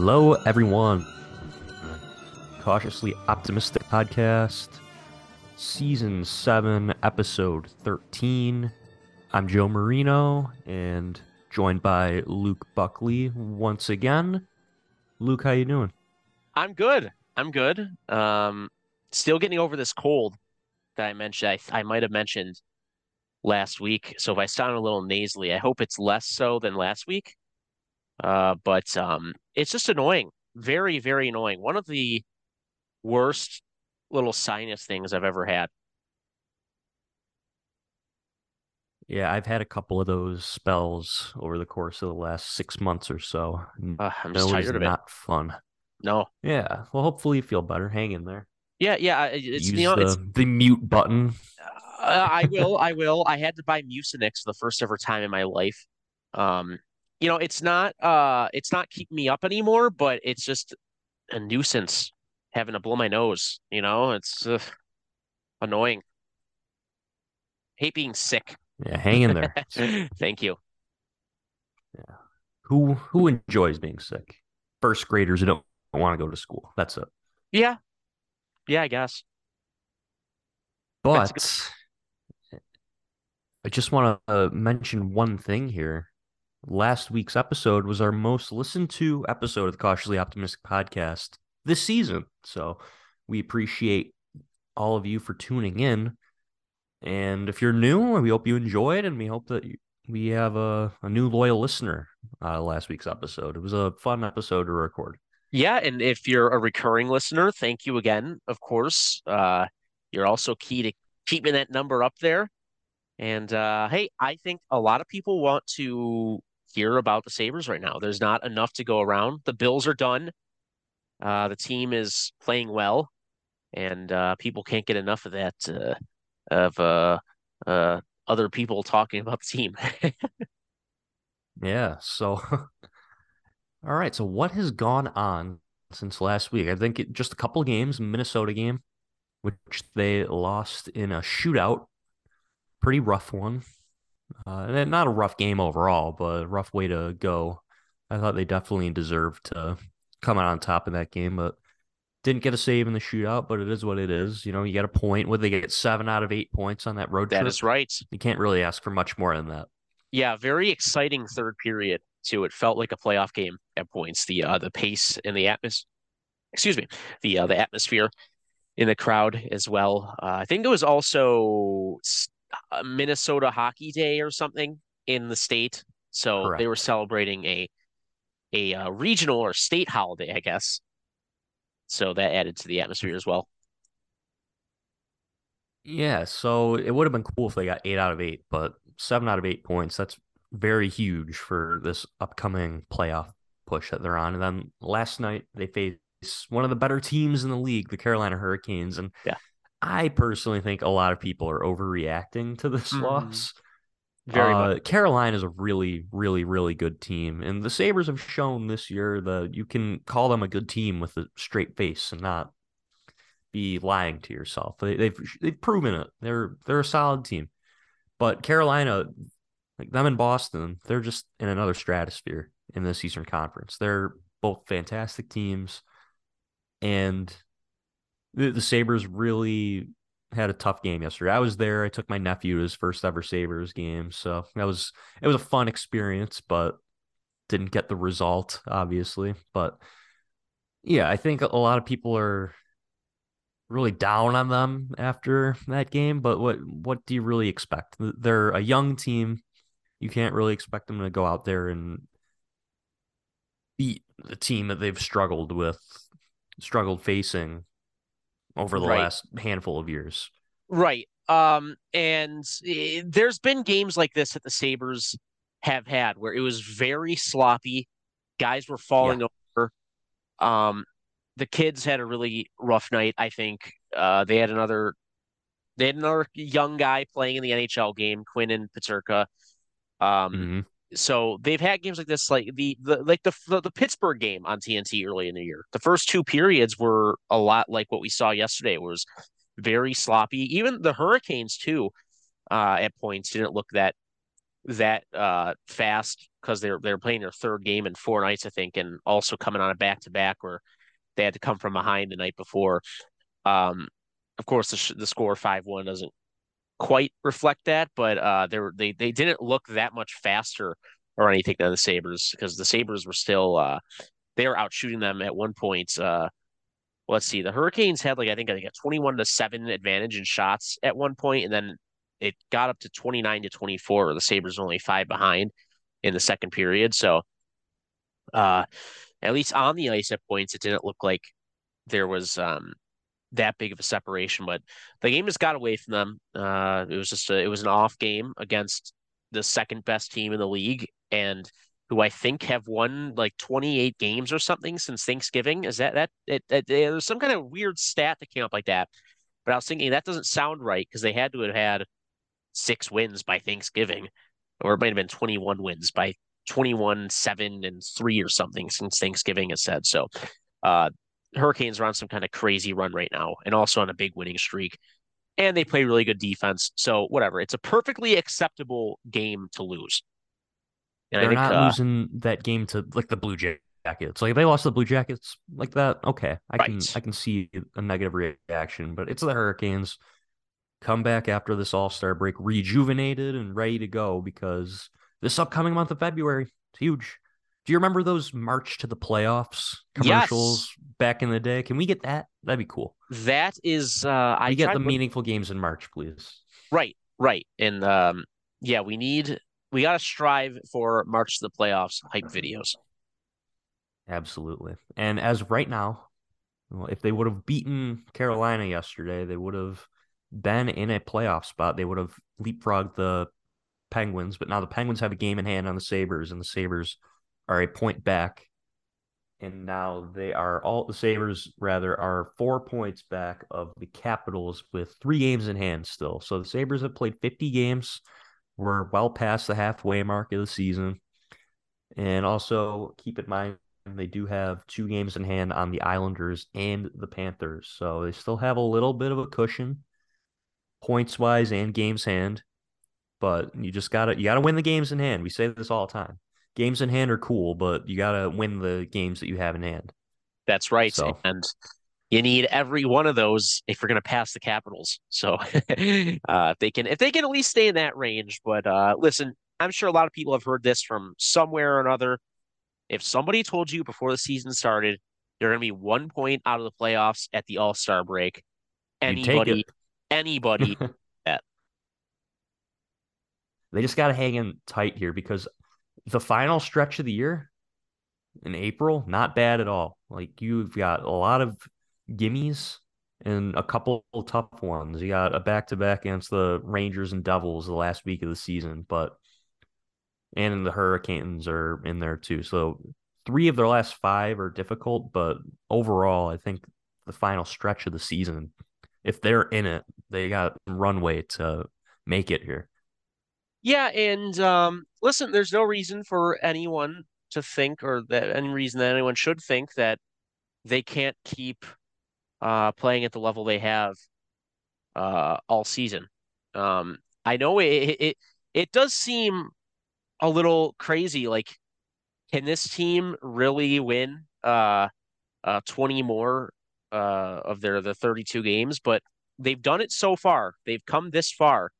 Hello, everyone. Cautiously Optimistic Podcast, Season 7, Episode 13. I'm Joe Marino and joined by Luke Buckley once again. Luke, how you doing? I'm good. I'm good. Um, still getting over this cold that I mentioned. I, I might have mentioned last week. So if I sound a little nasally, I hope it's less so than last week. Uh, but um, it's just annoying. Very, very annoying. One of the worst little sinus things I've ever had. Yeah, I've had a couple of those spells over the course of the last six months or so. Uh, I'm just no, tired of it. not fun. No. Yeah, well, hopefully you feel better. Hang in there. Yeah, yeah. It's Use you know, the, it's the mute button. uh, I will, I will. I had to buy Mucinex for the first ever time in my life. Um, you know, it's not uh it's not keeping me up anymore, but it's just a nuisance having to blow my nose, you know? It's uh, annoying. Hate being sick. Yeah, hang in there. Thank you. Yeah. Who who enjoys being sick? First graders who don't want to go to school. That's it. Yeah. Yeah, I guess. But I just want to uh, mention one thing here. Last week's episode was our most listened to episode of the Cautiously Optimistic podcast this season. So we appreciate all of you for tuning in. And if you're new, we hope you enjoyed, and we hope that we have a, a new loyal listener uh, last week's episode. It was a fun episode to record. Yeah, and if you're a recurring listener, thank you again, of course. Uh, you're also key to keeping that number up there. And uh, hey, I think a lot of people want to hear about the Sabres right now. There's not enough to go around. The Bills are done. Uh, the team is playing well, and uh, people can't get enough of that uh, of uh, uh, other people talking about the team. Yeah. So, all right. So, what has gone on since last week? I think it, just a couple games, Minnesota game, which they lost in a shootout, pretty rough one. Uh, and not a rough game overall, but a rough way to go. I thought they definitely deserved to come out on top in that game, but didn't get a save in the shootout. But it is what it is. You know, you get a point. Would they get seven out of eight points on that road that trip? is right. You can't really ask for much more than that. Yeah, very exciting third period too. It felt like a playoff game at points. The uh, the pace and the atmosphere, excuse me, the uh, the atmosphere in the crowd as well. Uh, I think it was also Minnesota Hockey Day or something in the state, so they were celebrating a a uh, regional or state holiday, I guess. So that added to the atmosphere as well. Yeah, so it would have been cool if they got eight out of eight, but seven out of eight points, that's very huge for this upcoming playoff push that they're on. And then last night they faced one of the better teams in the league, the Carolina Hurricanes. And Yeah. I personally think a lot of people are overreacting to this Mhm. loss. Very uh, much. Carolina is a really, really, really good team. And the Sabres have shown this year that you can call them a good team with a straight face and not be lying to yourself. They, they've they've proven it. They're they're a solid team. But Carolina, like them in Boston, they're just in another stratosphere in this Eastern Conference. They're both fantastic teams. And the, the Sabres really had a tough game yesterday. I was there. I took my nephew to his first ever Sabres game. So that was it was a fun experience, but didn't get the result, obviously. But yeah, I think a lot of people are really down on them after that game. But what what do you really expect? They're a young team. You can't really expect them to go out there and beat the team that they've struggled with, struggled facing over the Right. last handful of years. Right. Um, and eh, there's been games like this that the Sabres have had where it was very sloppy. Guys were falling over. Um, the kids had a really rough night, I think. Uh, they had another they had another young guy playing in the NHL game, Quinn and Peterka. Um, Mhm. So they've had games like this, like the, the like the, the the Pittsburgh game on TNT early in the year. The first two periods were a lot like what we saw yesterday. It was very sloppy. Even the Hurricanes too, uh, at points didn't look that that uh, fast because they're they're playing their third game in four nights, I think, and also coming on a back to back where they had to come from behind the night before. Um, of course, the, the score five one doesn't quite reflect that, but uh, they were, they they didn't look that much faster or anything than the Sabres because the Sabres were still uh, they were out shooting them at one point. Uh, let's see, the Hurricanes had like I think I think a twenty one to seven advantage in shots at one point, and then it got up to 29 to 24. The Sabres only five behind in the second period. So, uh, at least on the ice at points, it didn't look like there was um, that big of a separation. But the game just got away from them. Uh, it was just a, it was an off game against the second best team in the league, and who I think have won like 28 games or something since Thanksgiving. Is that that it, it, there's some kind of weird stat that came up like that. But I was thinking that doesn't sound right because they had to have had six wins by Thanksgiving, or it might have been 21 wins by 21, seven, and three or something since Thanksgiving, it said. So, uh, Hurricanes are on some kind of crazy run right now and also on a big winning streak. And they play really good defense. So, whatever. It's a perfectly acceptable game to lose. And They're think, not uh, losing that game to like the Blue Jackets. Like if they lost the Blue Jackets like that, okay, I right. can I can see a negative reaction. But it's the Hurricanes come back after this All Star break rejuvenated and ready to go because this upcoming month of February it's huge. Do you remember those March to the playoffs commercials yes. back in the day? Can we get that? That'd be cool. That is, uh, I get the meaningful games in March, please. Right, right, and um, yeah, we need we got to strive for March to the playoffs hype videos. Absolutely, and as right now, well, if they would have beaten Carolina yesterday, they would have been in a playoff spot, they would have leapfrogged the Penguins. But now the Penguins have a game in hand on the Sabres, and the Sabres are a point back. And now they are all the Sabres, rather, are four points back of the Capitals with three games in hand still. So the Sabres have played 50 games. We're well past the halfway mark of the season. And also keep in mind, they do have two games in hand on the Islanders and the Panthers. So they still have a little bit of a cushion points wise and games hand. But you just gotta you gotta win the games in hand. We say this all the time. Games in hand are cool, but you gotta win the games that you have in hand. That's right. So. And you need every one of those if you're going to pass the Capitals. So uh, if they can, if they can at least stay in that range. But uh, listen, I'm sure a lot of people have heard this from somewhere or another. If somebody told you before the season started they're going to be one point out of the playoffs at the All Star break, anybody anybody at. They just got to hang in tight here because the final stretch of the year in April, not bad at all. Like you've got a lot of gimmies and a couple tough ones. You got a back to back against the Rangers and Devils the last week of the season, but and the Hurricanes are in there too. So three of their last five are difficult, but overall, I think the final stretch of the season if they're in it, they got runway to make it here. Yeah, and um, listen, there's no reason for anyone to think, or that any reason that anyone should think that they can't keep uh, playing at the level they have uh, all season. Um, I know it, it it does seem a little crazy. Like, can this team really win uh, uh, 20 more uh, of their the 32 games, but they've done it so far. They've come this far.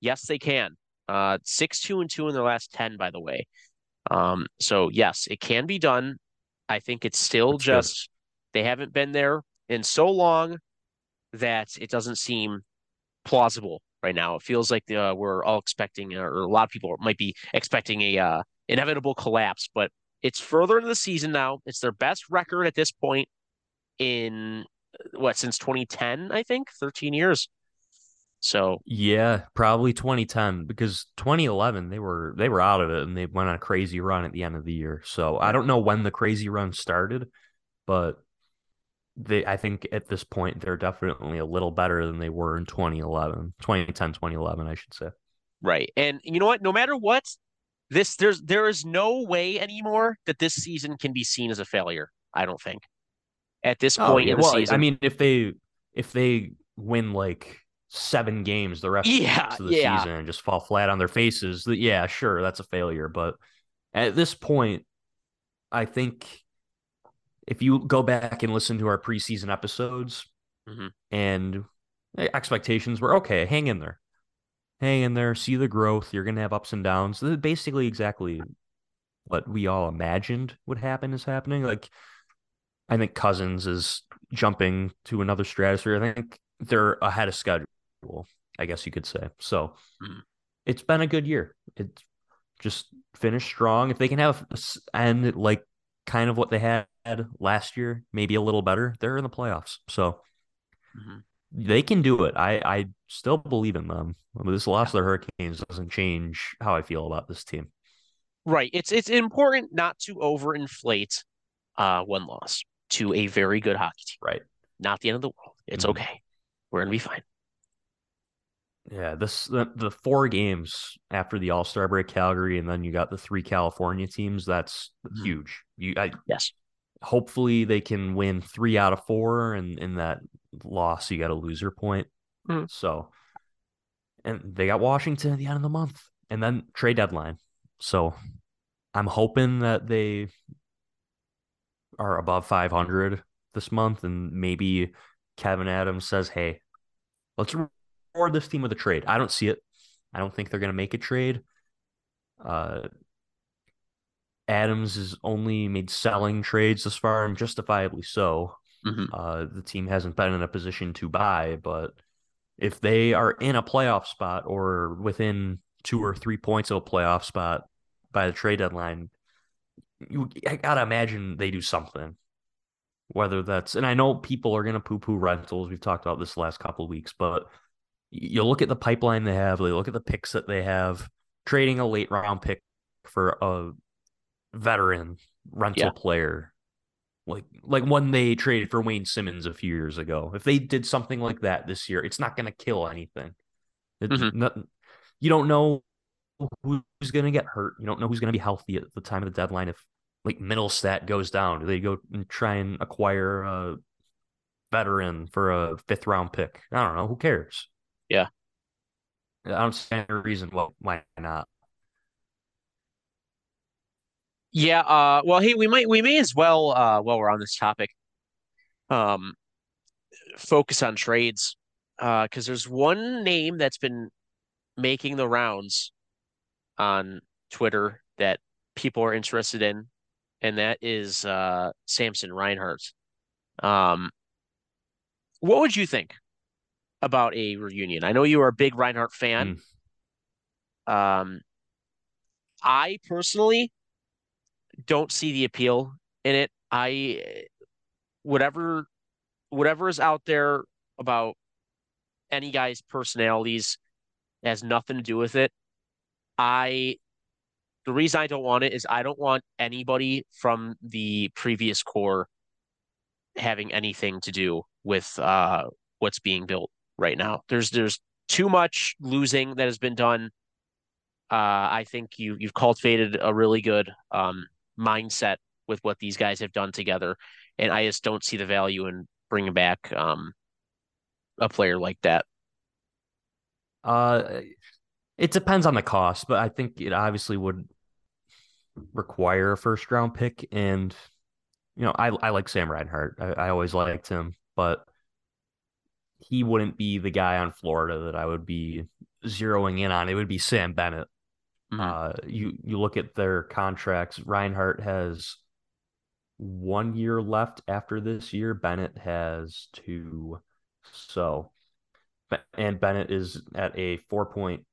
Yes, they can. Uh, six, two, and two in their last 10, by the way. Um, so yes, it can be done. I think it's still That's just good. they haven't been there in so long that it doesn't seem plausible right now. It feels like uh, we're all expecting, or a lot of people might be expecting a uh, inevitable collapse. But it's further into the season now. It's their best record at this point in what since 2010, I think, 13 years. So yeah, probably 2010 because 2011 they were they were out of it and they went on a crazy run at the end of the year. So I don't know when the crazy run started, but they I think at this point they're definitely a little better than they were in 2011, 2010, 2011, I should say. Right. And you know what? No matter what, this there's there is no way anymore that this season can be seen as a failure. I don't think at this oh, point yeah. in the well, season. I mean, if they if they win like seven games the rest Yeah, of the yeah. season and just fall flat on their faces, yeah, sure, that's a failure. But at this point, I think if you go back and listen to our preseason episodes Mhm. and expectations were okay, hang in there. Hang in there, see the growth. You're going to have ups and downs. This is basically exactly what we all imagined would happen is happening. Like, I think Cozens is jumping to another stratosphere. I think they're ahead of schedule, I guess you could say. So Mhm. it's been a good year. It's just finished strong. If they can have and like kind of what they had last year, maybe a little better, they're in the playoffs. So Mhm. they can do it. I, I still believe in them. This loss of the Hurricanes doesn't change how I feel about this team. Right. It's it's important not to overinflate uh one loss to a very good hockey team. Right. Not the end of the world. It's Mhm. okay. We're gonna be fine. Yeah, this the, the four games after the All Star break, Calgary, and then you got the three California teams. That's Mhm. huge. You, I, Yes. hopefully they can win three out of four, and in that loss, you got a loser point. Mhm. So, and they got Washington at the end of the month, and then trade deadline. So, I'm hoping that they are above 500 this month, and maybe Kevyn Adams says, "Hey, let's reward this team with a trade." I don't see it. I don't think they're going to make a trade. Uh, Adams has only made selling trades this far, and justifiably so. Mhm. Uh, the team hasn't been in a position to buy, but if they are in a playoff spot or within two or three points of a playoff spot by the trade deadline, you I gotta imagine they do something. Whether that's and I know people are gonna poo-poo rentals. We've talked about this the last couple of weeks, but you look at the pipeline they have, they look at the picks that they have, trading a late round pick for a veteran rental Yeah. player like like when they traded for Wayne Simmonds a few years ago. If they did something like that this year, it's not going to kill anything. Mhm. not- you don't know who's going to get hurt. You don't know who's going to be healthy at the time of the deadline. If like Mittelstadt goes down, do they go and try and acquire a veteran for a fifth round pick? I don't know. Who cares? Yeah. I don't see any reason why why not. Yeah, uh well hey, we might we may as well uh while we're on this topic um focus on trades. Uh because there's one name that's been making the rounds on Twitter that people are interested in, and that is uh Samson Reinhart. Um what would you think about a reunion? I know you are a big Reinhart fan. Um I personally don't see the appeal in it. I whatever whatever is out there about any guy's personalities has nothing to do with it. I the reason I don't want it is I don't want anybody from the previous core having anything to do with uh what's being built right now. There's there's too much losing that has been done. Uh, I think you you've cultivated a really good um mindset with what these guys have done together, and I just don't see the value in bringing back um a player like that. Uh, it depends on the cost, but I think it obviously would require a first round pick. And you know, I I like Sam Reinhart. I, I always liked him, but he wouldn't be the guy on Florida that I would be zeroing in on. It would be Sam Bennett. Mhm. Uh, you you look at their contracts. Reinhart has one year left after this year. Bennett has two. So, and Bennett is at a four point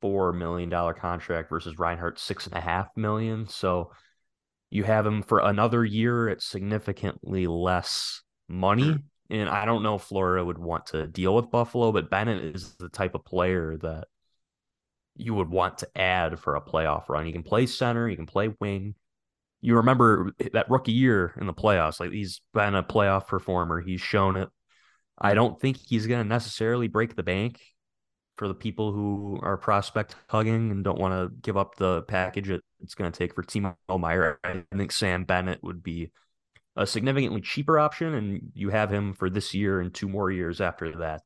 four million dollar contract versus Reinhart six and a half million. So, you have him for another year at significantly less money. And I don't know if Florida would want to deal with Buffalo, but Bennett is the type of player that you would want to add for a playoff run. You can play center, you can play wing. You remember that rookie year in the playoffs, like he's been a playoff performer. He's shown it. I don't think he's going to necessarily break the bank for the people who are prospect hugging and don't want to give up the package it's going to take for Timo Meier. I think Sam Bennett would be a significantly cheaper option, and you have him for this year and two more years after that.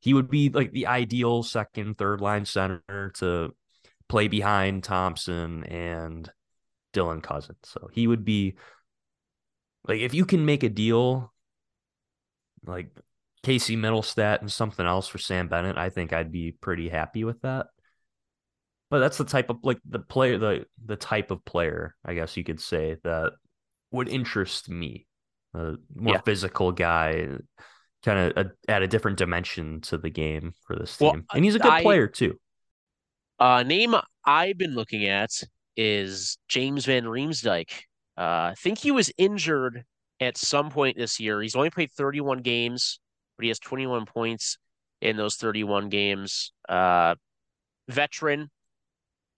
he would be like the ideal second, third line center to play behind Thompson and Dylan Cozens. So he would be like if you can make a deal like Casey Mittelstadt and something else for Sam Bennett, I think I'd be pretty happy with that. But that's the type of like the player the the type of player, I guess you could say, that would interest me. A more yeah. physical guy, kind of add a different dimension to the game for this team. Well, and he's a good I, player too. Uh name I've been looking at is James Van Riemsdyk. Uh, I think he was injured at some point this year. He's only played 31 games, but he has 21 points in those 31 games. Uh, veteran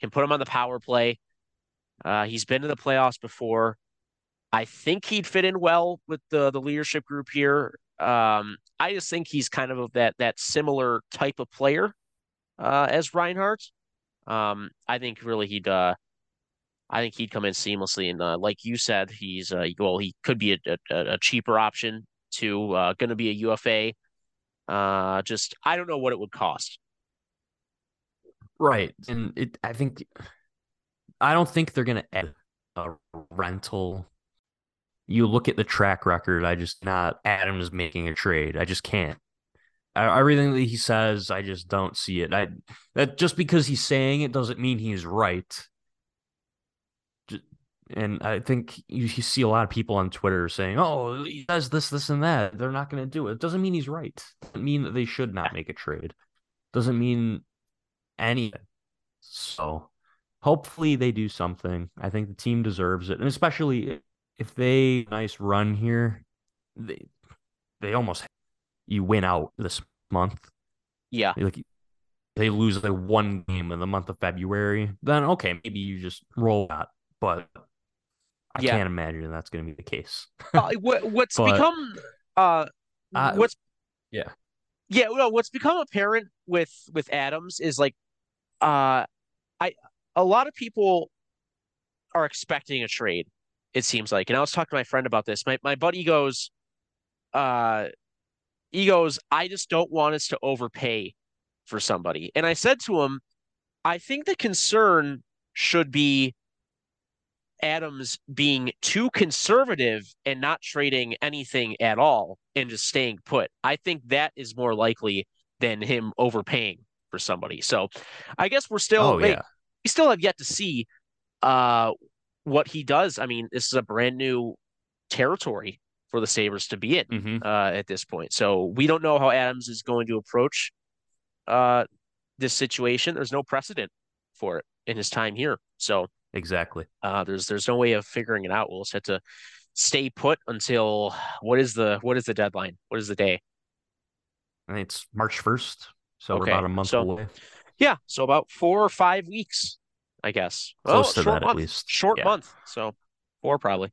can put him on the power play. Uh, he's been to the playoffs before. I think he'd fit in well with the the leadership group here. Um, I just think he's kind of that that similar type of player uh, as Reinhart. Um, I think really he'd uh, I think he'd come in seamlessly. And uh, like you said, he's uh, well, he could be a, a, a cheaper option to uh, going to be a UFA. Uh, just I don't know what it would cost. Right, and it. I think I don't think they're going to add a rental. You look at the track record. I just not Adams making a trade. I just can't. everything that he says, I just don't see it. I that just because he's saying it doesn't mean he's right and I think you, you, see a lot of people on Twitter saying, "Oh, he does this, this, and that." They're not going to do it. It doesn't mean he's right. Doesn't mean that they should not make a trade. Doesn't mean anything. So, hopefully, they do something. I think the team deserves it, and especially if they nice run here, they they almost you win out this month. Yeah, like they lose like one game in the month of February, then okay, maybe you just roll that. But I yeah. can't imagine that's going to be the case. uh, what, what's but, become uh, uh, what's yeah yeah well what's become apparent with with Adams is like uh I a lot of people are expecting a trade. It seems like, and I was talking to my friend about this. My my buddy goes, uh, he goes, I just don't want us to overpay for somebody. And I said to him, I think the concern should be Adams being too conservative and not trading anything at all and just staying put. I think that is more likely than him overpaying for somebody. So I guess we're still oh, yeah. we still have yet to see uh what he does. I mean, this is a brand new territory for the Sabres to be in mm-hmm. uh, at this point. So we don't know how Adams is going to approach uh, this situation. There's no precedent for it in his time here. So Exactly. Uh, there's there's no way of figuring it out. We'll just have to stay put until what is the what is the deadline? What is the day? I think it's March first. So okay. about a month so, away. Yeah, so about four or five weeks, I guess. Close to that month. at least. Short yeah. month. So four probably.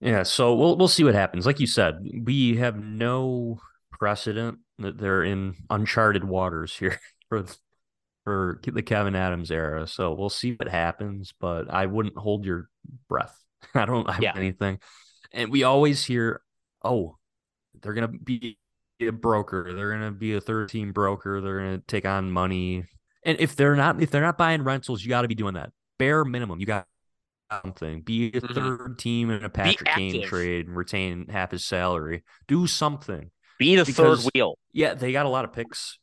Yeah, so we'll we'll see what happens. Like you said, we have no precedent that they're in uncharted waters here for for the Kevyn Adams era. So we'll see what happens, but I wouldn't hold your breath. I don't have yeah. anything. And we always hear, oh, they're going to be a broker. They're going to be a third team broker. They're going to take on money. And if they're not, if they're not buying rentals, you got to be doing that bare minimum. You got something. Be a 3rd mm-hmm. team in a Patrick Kane trade and retain half his salary. Do something. Be the because, third wheel. Yeah, they got a lot of picks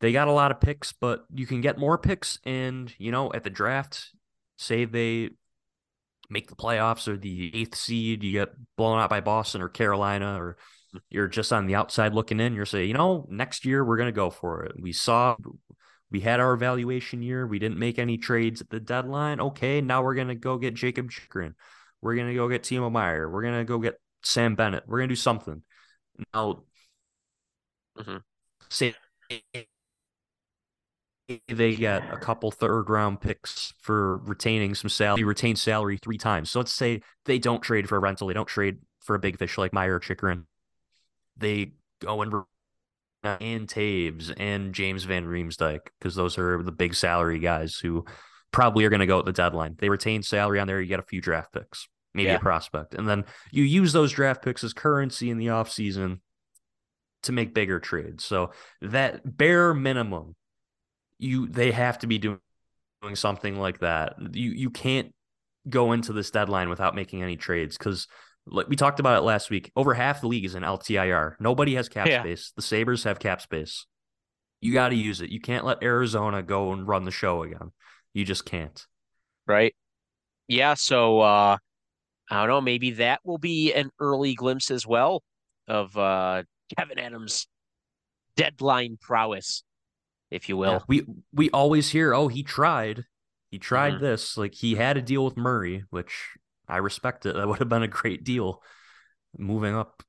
they got a lot of picks, but you can get more picks. And, you know, at the draft, say they make the playoffs or the eighth seed, you get blown out by Boston or Carolina, or you're just on the outside looking in, you're saying, you know, next year we're going to go for it. We saw, we had our evaluation year. We didn't make any trades at the deadline. Okay, now we're going to go get Jakob Chychrun. We're going to go get Timo Meier. We're going to go get Sam Bennett. We're going to do something. Now, mm-hmm. say they get a couple third round picks for retaining some salary, retain salary three times. So let's say they don't trade for a rental, they don't trade for a big fish like Meier Chychrun. They go and and Toews and James Van Riemsdyk because those are the big salary guys who probably are going to go at the deadline. They retain salary on there. You get a few draft picks, maybe yeah. a prospect, and then you use those draft picks as currency in the offseason to make bigger trades. So that bare minimum, you they have to be doing something like that. You you can't go into this deadline without making any trades because like we talked about it last week. Over half the league is in LTIR. Nobody has cap yeah. space. The Sabres have cap space. You got to use it. You can't let Arizona go and run the show again. You just can't. Right. Yeah. So uh I don't know. Maybe that will be an early glimpse as well of uh Kevyn Adams' deadline prowess, if you will. Yeah, we we always hear, oh, he tried. He tried mm-hmm. this. Like he had a deal with Murray, which I respect it. That would have been a great deal. Moving up,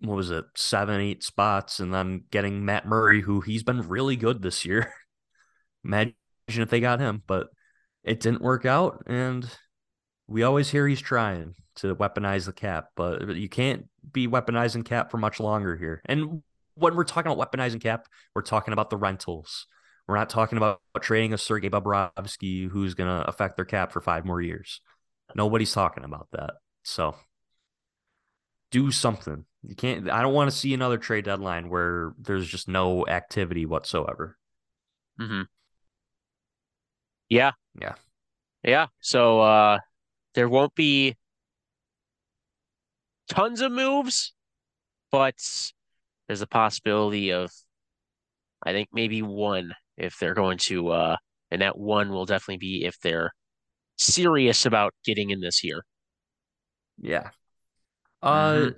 what was it, seven, eight spots, and then getting Matt Murray, who he's been really good this year. Imagine if they got him, but it didn't work out. And we always hear he's trying to weaponize the cap, but you can't be weaponizing cap for much longer here. And when we're talking about weaponizing cap, we're talking about the rentals. We're not talking about trading a Sergei Bobrovsky who's going to affect their cap for five more years. Nobody's talking about that. So do something. You can't. I don't want to see another trade deadline where there's just no activity whatsoever. Hmm. Yeah. Yeah. Yeah. So uh, there won't be tons of moves, but there's a possibility of, I think maybe one if they're going to, uh, and that one will definitely be if they're serious about getting in this year. Yeah. Uh,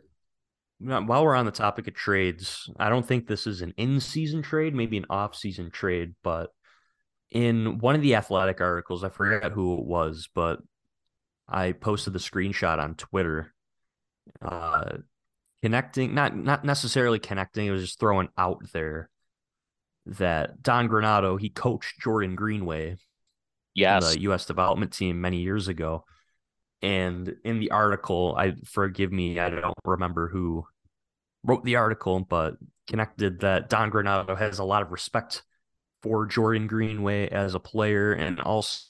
mm-hmm. while we're on the topic of trades, I don't think this is an in-season trade, maybe an off-season trade, but in one of the athletic articles, I forget who it was, but I posted the screenshot on Twitter. Uh, connecting, not not necessarily connecting, it was just throwing out there that Don Granato, he coached Jordan Greenway, yes, the U.S. development team many years ago. And in the article, I forgive me, I don't remember who wrote the article, but connected that Don Granato has a lot of respect for Jordan Greenway as a player and also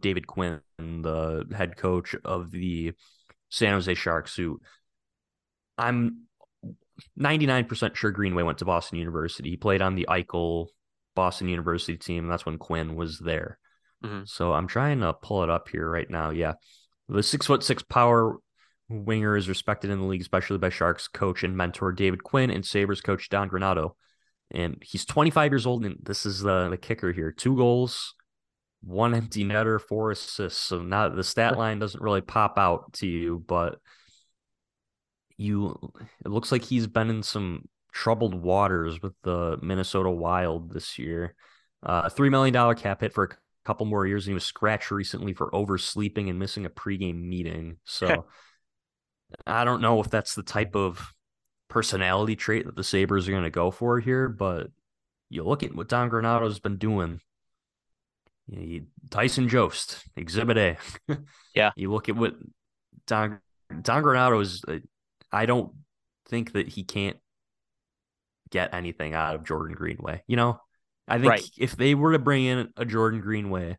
David Quinn, the head coach of the San Jose Sharks, who I'm 99% sure Greenway went to Boston University. He played on the Eichel Boston University team. That's when Quinn was there. Mm-hmm. So I'm trying to pull it up here right now. Yeah. The six foot six power winger is respected in the league, especially by Sharks coach and mentor David Quinn and Sabres coach Don Granato. And he's 25 years old, and this is the, the kicker here two goals, one empty netter, four assists. So not the stat line doesn't really pop out to you, but you it looks like he's been in some troubled waters with the Minnesota Wild this year. Uh, a three million dollar cap hit for a couple more years, and he was scratched recently for oversleeping and missing a pregame meeting. So I don't know if that's the type of personality trait that the Sabres are going to go for here, but you look at what Don Granato's been doing. You know, Tyson Jost, Exhibit A. yeah. You look at what Don Don Granato is. Uh, I don't think that he can't get anything out of Jordan Greenway. You know, I think right. if they were to bring in a Jordan Greenway,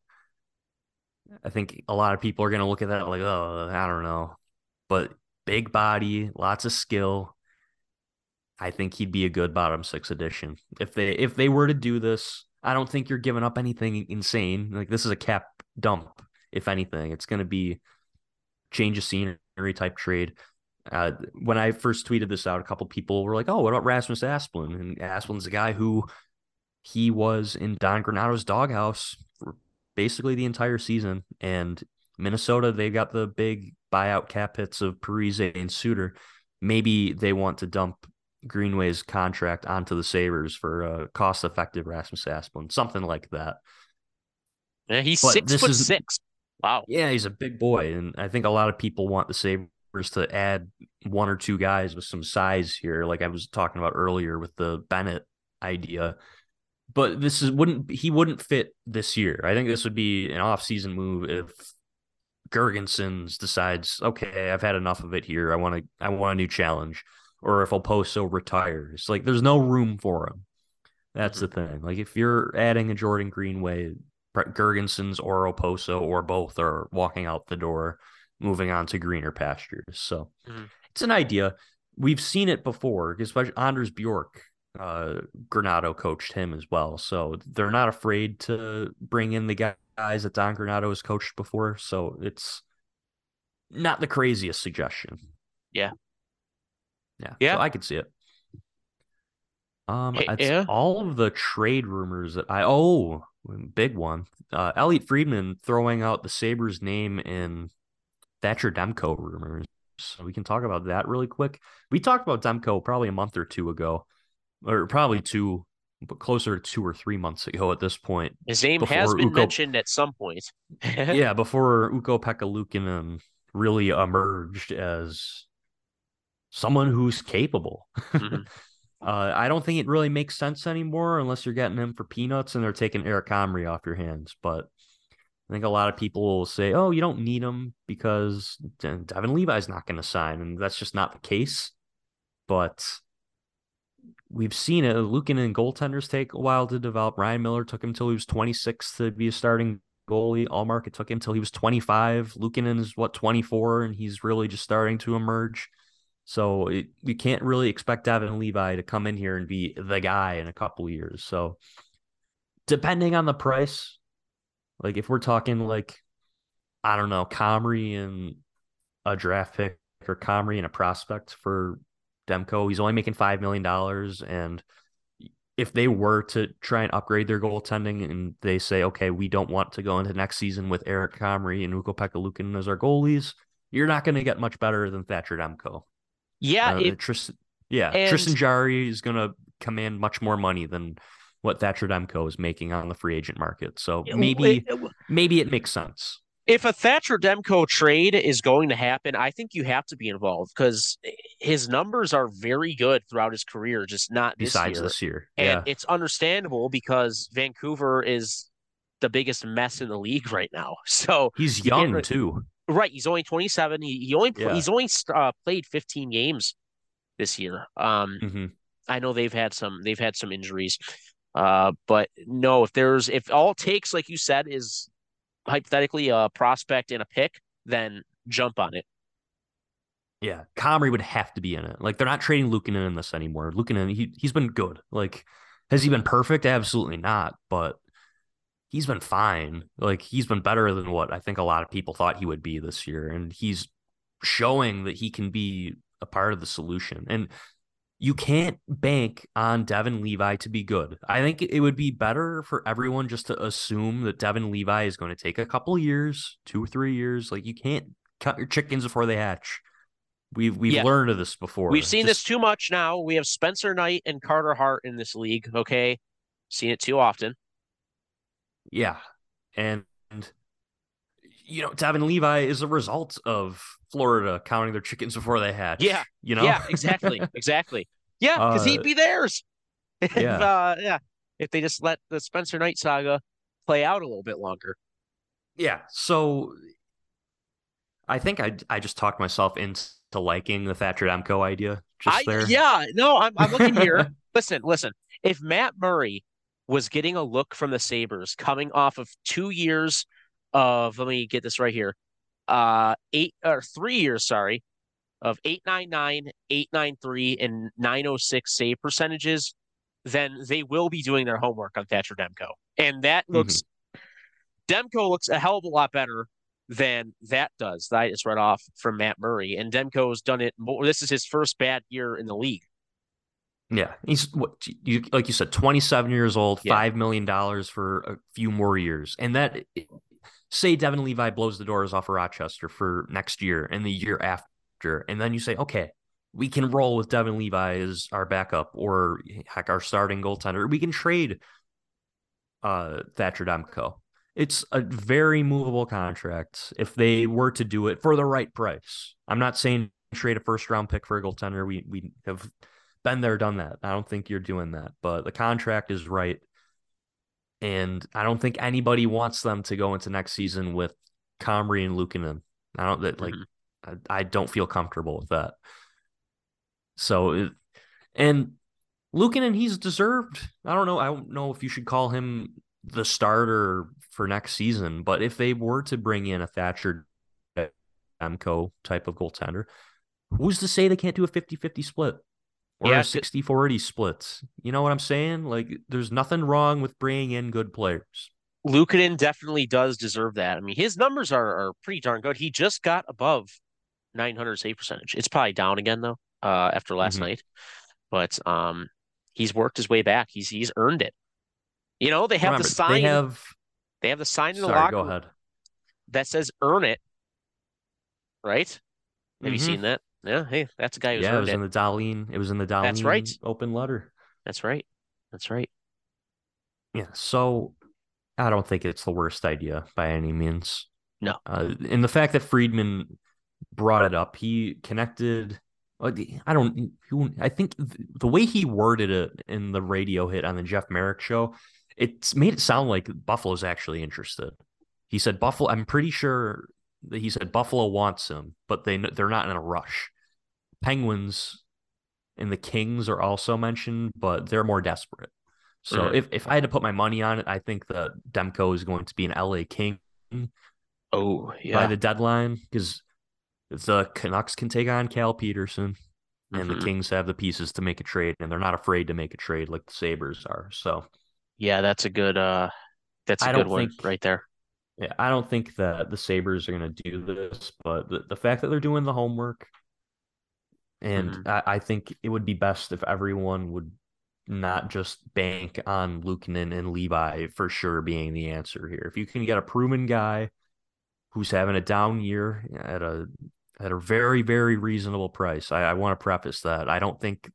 I think a lot of people are going to look at that like, oh, I don't know. But big body, lots of skill. I think he'd be a good bottom six addition. If they if they were to do this, I don't think you're giving up anything insane. Like this is a cap dump. If anything, it's going to be change of scenery type trade. Uh, when I first tweeted this out, a couple people were like, "Oh, what about Rasmus Asplund?" And Asplund's a guy who he was in Don Granato's doghouse for basically the entire season. And Minnesota, they got the big buyout cap hits of Parise and Suter. Maybe they want to dump Greenway's contract onto the Sabres for a cost-effective Rasmus Asplund, something like that. Yeah, he's but six foot is, six. Wow. Yeah, he's a big boy, and I think a lot of people want the Sabres to add one or two guys with some size here, like I was talking about earlier with the Bennett idea. But this is wouldn't he wouldn't fit this year. I think this would be an off-season move if Girgensons decides, okay, I've had enough of it here. I want to I want a new challenge. Or if Okposo retires. Like there's no room for him. That's mm-hmm. the thing. Like if you're adding a Jordan Greenway, Girgensons or Okposo or both are walking out the door moving on to greener pastures. So mm-hmm. it's an idea. we've seen it before, especially Anders Bjork. Uh, Granato coached him as well, so they're not afraid to bring in the guys that Don Granato has coached before. So it's not the craziest suggestion. Yeah, yeah, yeah. So I could see it. Um, Hey, it's yeah. all of the trade rumors that I oh big one. Uh, Elliotte Friedman throwing out the Sabres name in Thatcher Demko rumors. So we can talk about that really quick. We talked about Demko probably a month or two ago, or probably two, but closer to two or three months ago at this point. His name has been Ukko- mentioned at some point. yeah, before Ukko-Pekka Luukkonen really emerged as someone who's capable. Mhm. Uh, I don't think it really makes sense anymore unless you're getting him for peanuts and they're taking Eric Comrie off your hands. But I think a lot of people will say, "Oh, you don't need him because De- Devon Levi's not going to sign," and that's just not the case. But we've seen it. Lukin and goaltenders take a while to develop. Ryan Miller took him till he was 26 to be a starting goalie. Ullmark it took him till he was 25. Luukkonen is what 24, and he's really just starting to emerge. So it, you can't really expect Devon Levi to come in here and be the guy in a couple years. So depending on the price, like if we're talking like I don't know, Comrie and a draft pick or Comrie and a prospect for Demko, he's only making five million dollars. And if they were to try and upgrade their goaltending and they say, okay, we don't want to go into next season with Eric Comrie and Ukko-Pekka Luukkonen as our goalies, you're not going to get much better than Thatcher Demko. yeah, Uh, it, Tristan, yeah, and- Tristan Jarry is going to command much more money than what Thatcher Demko is making on the free agent market. So maybe it- maybe it makes sense. If a Thatcher Demko trade is going to happen, I think you have to be involved because his numbers are very good throughout his career, just not this Besides year. this year, And yeah, it's understandable because Vancouver is the biggest mess in the league right now. So he's young too. right, he's only 27. He, he only Yeah. he's only uh, played 15 games this year. Um, hmm I know they've had some they've had some injuries. Uh, but no, if there's if all it takes, like you said, is hypothetically a prospect and a pick, then jump on it. Yeah, Comrie would have to be in it. Like they're not trading Luukkonen in this anymore. Luukkonen, he he's been good. Like, has he been perfect? Absolutely not. But he's been fine. Like he's been better than what I think a lot of people thought he would be this year, and he's showing that he can be a part of the solution. And you can't bank on Devon Levi to be good. I think it would be better for everyone just to assume that Devon Levi is going to take a couple years, two or three years. Like you can't count your chickens before they hatch. We've we've Yeah. learned of this before. We've seen this too much now. We have Spencer Knight and Carter Hart in this league. Okay, seen it too often. Yeah. And, and you know, Devon Levi is a result of Florida counting their chickens before they hatch. Yeah. You know? Yeah, exactly, exactly. Yeah, because he'd Uh, be theirs. If, yeah. uh, yeah. If they just let the Spencer Knight saga play out a little bit longer. Yeah. So I think I I just talked myself into liking the Thatcher Demko idea just I, there. Yeah, no, I'm, I'm looking here. listen, listen. If Matt Murray was getting a look from the Sabres coming off of two years of, let me get this right here, uh, eight or three years, sorry, of 899, 893, and 906 save percentages, then they will be doing their homework on Thatcher Demko. And that looks, Demko looks a hell of a lot better than that does. That is read off from Matt Murray. And Demko's done it more. This is his first bad year in the league. Yeah, he's what you like you said, twenty seven years old, Yeah. five million dollars for a few more years, and that say Devon Levi blows the doors off of Rochester for next year and the year after, and then you say, okay, we can roll with Devon Levi as our backup or heck our starting goaltender. We can trade uh Thatcher Demko. It's a very movable contract if they were to do it for the right price. I'm not saying trade a first round pick for a goaltender. We we have been there, done that. I don't think you're doing that, but the contract is right. And I don't think anybody wants them to go into next season with Comrie and Luukkonen. I don't that like mm-hmm. I, I don't feel comfortable with that. So it- and Luukkonen, he's deserved. I don't know. I don't know if you should call him the starter for next season, but if they were to bring in a Thatcher Demko type of goaltender, Who's to say they can't do a 50-50 split or Yeah, a 60-40 split? You know what I'm saying? Like, there's nothing wrong with bringing in good players. Luukkonen definitely does deserve that. I mean, his numbers are, are pretty darn good. He just got above 900 save percentage. It's probably down again though, uh, after last Mhm. night. But um, he's worked his way back. He's he's earned it. You know, they have Remember, the sign. they have. They have the sign in the Sorry, locker go ahead. that says "Earn it." Right? Have you Mhm. seen that? Yeah. Hey, that's a guy who's Yeah, it was it. in the Dahlin. It was in the Dahlin That's right. open letter. That's right. That's right. Yeah, so I don't think it's the worst idea by any means. No. Uh, and the fact that Friedman brought it up, he connected. I don't. I think the way he worded it in the radio hit on the Jeff Marek show, it's made it sound like Buffalo's actually interested. He said Buffalo. I'm pretty sure he said Buffalo wants him, but they they're not in a rush. Penguins and the Kings are also mentioned, but they're more desperate. So Mhm. if, if I had to put my money on it, I think that Demko is going to be an LA King Oh yeah, by the deadline because the Canucks can take on Cal Petersen and the Mhm. Kings have the pieces to make a trade and they're not afraid to make a trade like the Sabres are. So Yeah, that's a good. Uh, that's a I good one think- right there. Yeah, I don't think that the Sabres are going to do this, but the, the fact that they're doing the homework and Mhm. I, I think it would be best if everyone would not just bank on Luukkonen and Levi for sure being the answer here. If you can get a proven guy who's having a down year at a at a very very reasonable price, I, I want to preface that I don't think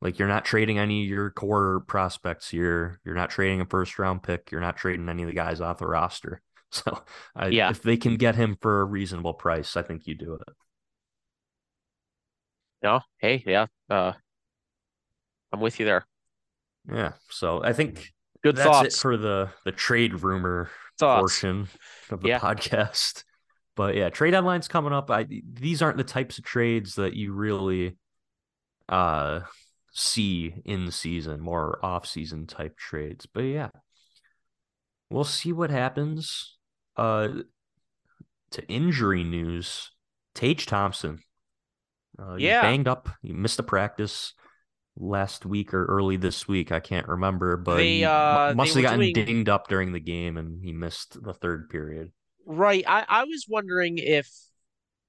like you're not trading any of your core prospects here. You're not trading a first round pick. You're not trading any of the guys off the roster. So I, Yeah. if they can get him for a reasonable price, I think you do it. No, hey, yeah. Uh, I'm with you there. Yeah. So I think Good that's thoughts. it for the the trade rumor thoughts. portion of the Yeah. podcast. But yeah, trade deadline's coming up. I these aren't the types of trades that you really uh see in season, more off season type trades. But yeah. We'll see what happens. Uh to injury news, Tage Thompson. Uh, Yeah. banged up. He missed a practice last week or early this week. I can't remember, but They, he uh, they must have gotten doing- dinged up during the game and he missed the third period. Right. I, I was wondering if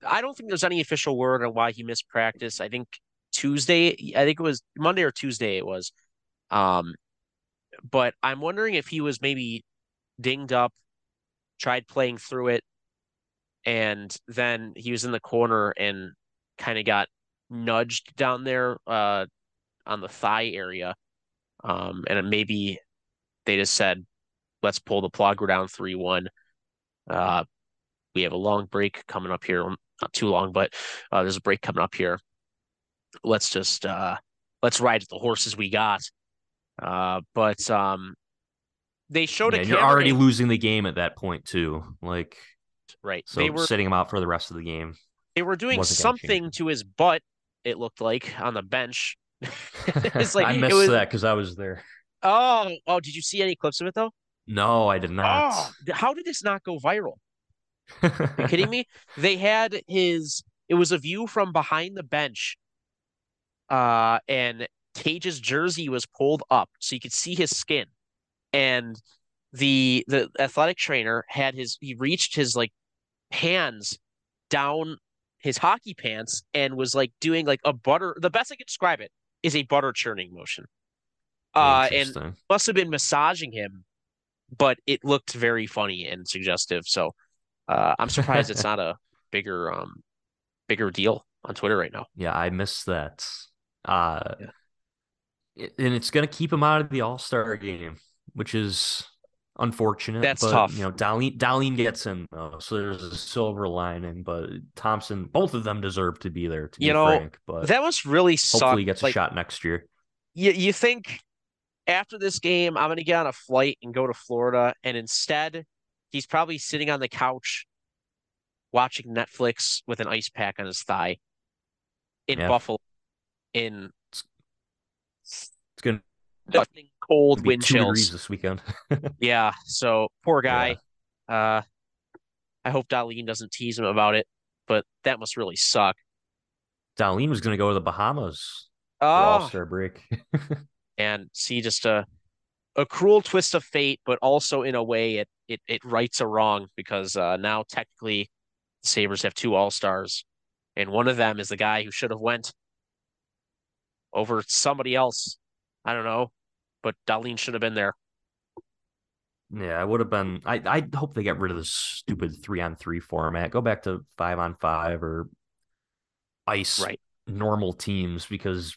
I don't think there's any official word on why he missed practice. I think Tuesday, I think it was Monday or Tuesday it was. Um, but I'm wondering if he was maybe dinged up, tried playing through it, and then he was in the corner and kind of got nudged down there uh on the thigh area. Um, and maybe they just said, let's pull the plug. We're down 3 1. Uh, we have a long break coming up here. Not too long, but uh, there's a break coming up here. Let's just uh, let's ride the horses we got. Uh, but um, they showed Yeah, a you're already losing the game at that point too. Like right. so they were sitting him out for the rest of the game. they were doing wasn't gonna change something to his butt. It looked like on the bench. It's like- I missed was- that because I was there. Oh, oh! Did you see any clips of it though? No, I did Oh, not. th- how did this not go viral? you kidding me? They had his. It was a view from behind the bench, uh, and Tage's jersey was pulled up so you could see his skin, and the the athletic trainer had his. He reached his like hands down his hockey pants and was like doing like a butter. The best I could describe it is a butter churning motion. Uh, and must have been massaging him, but it looked very funny and suggestive. So uh, I'm surprised it's not a bigger um bigger deal on Twitter right now. Yeah, I missed that. Uh, Yeah. and it's gonna keep him out of the All Star game, which is unfortunate. That's but, tough. You know, Dahlin, Dahlin gets in though, so there's a silver lining. But Thompson, both of them deserve to be there. To You be know, frank, but That was really hopefully he gets like, a shot next year. You you think after this game I'm gonna get on a flight and go to Florida, and instead he's probably sitting on the couch watching Netflix with an ice pack on his thigh in Yeah. Buffalo in It's gonna nothing cold wind chills. this weekend. Yeah, so poor guy. Yeah. Uh, I hope Dahlin doesn't tease him about it, but that must really suck. Dahlin was going to go to the Bahamas Oh, All Star break. and see just a a cruel twist of fate, but also in a way it it it rights a wrong because uh, now technically the Sabres have two All Stars, and one of them is the guy who should have went over somebody else. I don't know, but Dahlin should have been there. yeah, I would have been. I I hope they get rid of this stupid three on three format. Go back to five on five or ice Right. normal teams because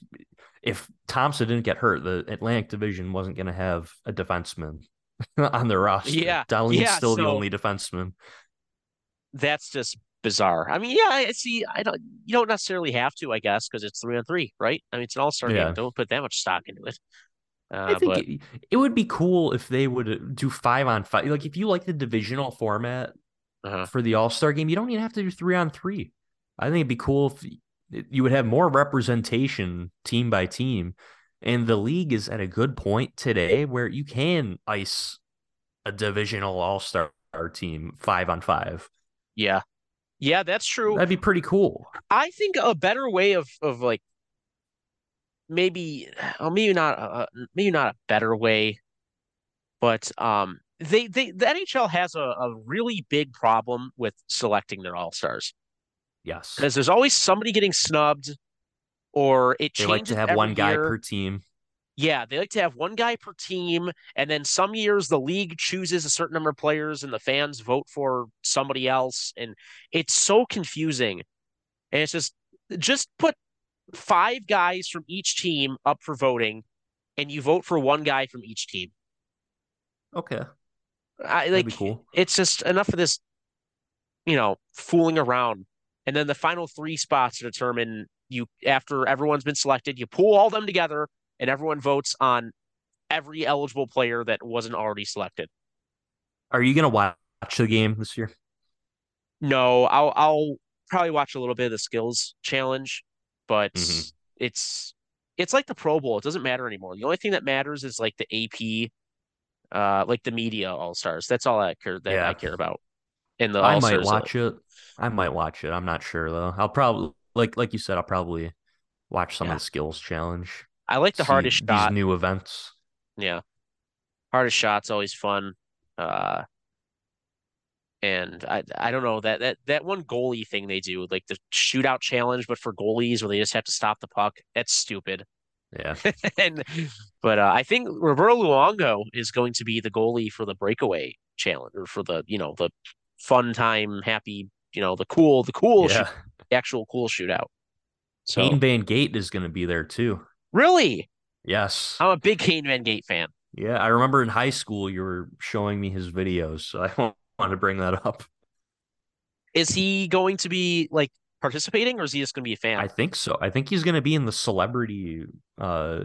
if Thompson didn't get hurt, the Atlantic Division wasn't going to have a defenseman on their roster. Yeah, Dahlin's yeah, still the only defenseman. That's just bizarre. I mean, yeah, I see. I don't. You don't necessarily have to, I guess, because it's three on three, right? I mean, it's an All Star Yeah. game. Don't put that much stock into it. Uh, I think but it, it would be cool if they would do five on five. Like if you like the divisional format uh for the All Star game, you don't even have to do three on three. I think it'd be cool if you would have more representation team by team. And the league is at a good point today where you can ice a divisional All Star team five on five. yeah, yeah, that's true. That'd be pretty cool. I think a better way of of like maybe maybe not uh, maybe not a better way, but um they they the NHL has a, a really big problem with selecting their all stars Yes. because there's always somebody getting snubbed or it They changes like to have one guy year. per team. Yeah, they like to have one guy per team, and then some years the league chooses a certain number of players and the fans vote for somebody else, and it's so confusing. And it's just just put five guys from each team up for voting, and you vote for one guy from each team. Okay. I like cool. it's just enough of this, you know, fooling around. And then the final three spots to determine you after everyone's been selected, you pull all them together and everyone votes on every eligible player that wasn't already selected. Are you gonna watch the game this year? No, I'll I'll probably watch a little bit of the skills challenge, but Mhm. it's it's like the Pro Bowl. It doesn't matter anymore. The only thing that matters is like the AP, uh, like the media all stars. That's all I care that Yeah. I care about. In the I might stars. watch it. I might watch it. I'm not sure though. I'll probably like like you said. I'll probably watch some Yeah. of the skills challenge. I like the see hardest these shot. new events. Yeah. Hardest shot's always fun. Uh and I I don't know that that that one goalie thing they do, like the shootout challenge, but for goalies where they just have to stop the puck. That's stupid. Yeah. and but uh, I think Roberto Luongo is going to be the goalie for the breakaway challenge or for the you know the fun time happy you know the cool the cool yeah. shoot, the actual cool shootout. So Kane Van Gate is going to be there too. Really, Yes. I'm a big Kane Van Gate fan. Yeah. I remember in high school you were showing me his videos, so I want to bring that up. Is he going to be like participating or is he just going to be a fan? I think so. I think he's going to be in the celebrity, uh,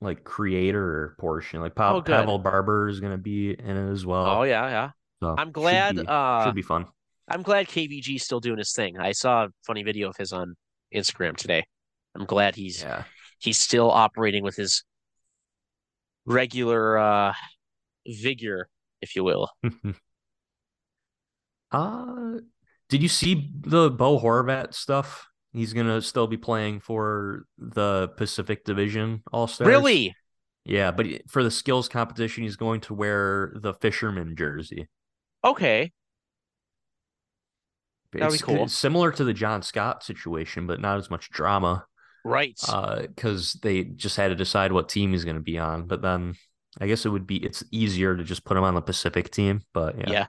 like creator portion. Like pa- Oh. Pavel Barber is going to be in it as well. oh yeah, yeah. So I'm should glad. be- uh, should be fun. I'm glad KVG's still doing his thing. I saw a funny video of his on Instagram today. I'm glad he's Yeah. He's still operating with his regular uh vigor, if you will. uh did you see the Bo Horvat stuff? He's gonna still be playing for the Pacific Division All Stars. Really? Yeah, but for the skills competition, he's going to wear the fisherman jersey. Okay. That'd be cool. it's similar to the John Scott situation, but not as much drama. Right. Uh, because they just had to decide what team he's going to be on. But then I guess it would be it's easier to just put him on the Pacific team. But yeah, yeah.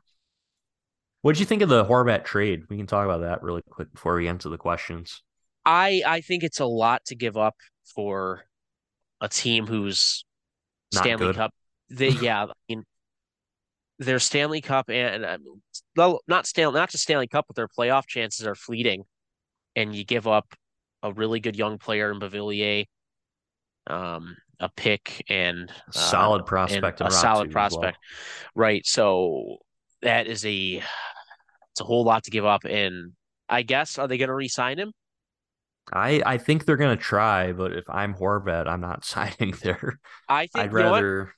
what did you think of the Horvat trade? We can talk about that really quick before we answer the questions. I I think it's a lot to give up for a team who's Not Stanley good. Cup. They yeah, I mean their Stanley Cup and, I mean, well, not Stanley, not just Stanley Cup, but their playoff chances are fleeting, and you give up a really good young player in Beauvillier, um, a pick and uh, Solid and prospect, in a solid prospect, right? So that is a it's a whole lot to give up, and I guess are they going to re-sign him? I I think they're going to try, but if I'm Horvat, I'm not signing there. I think I'd you rather.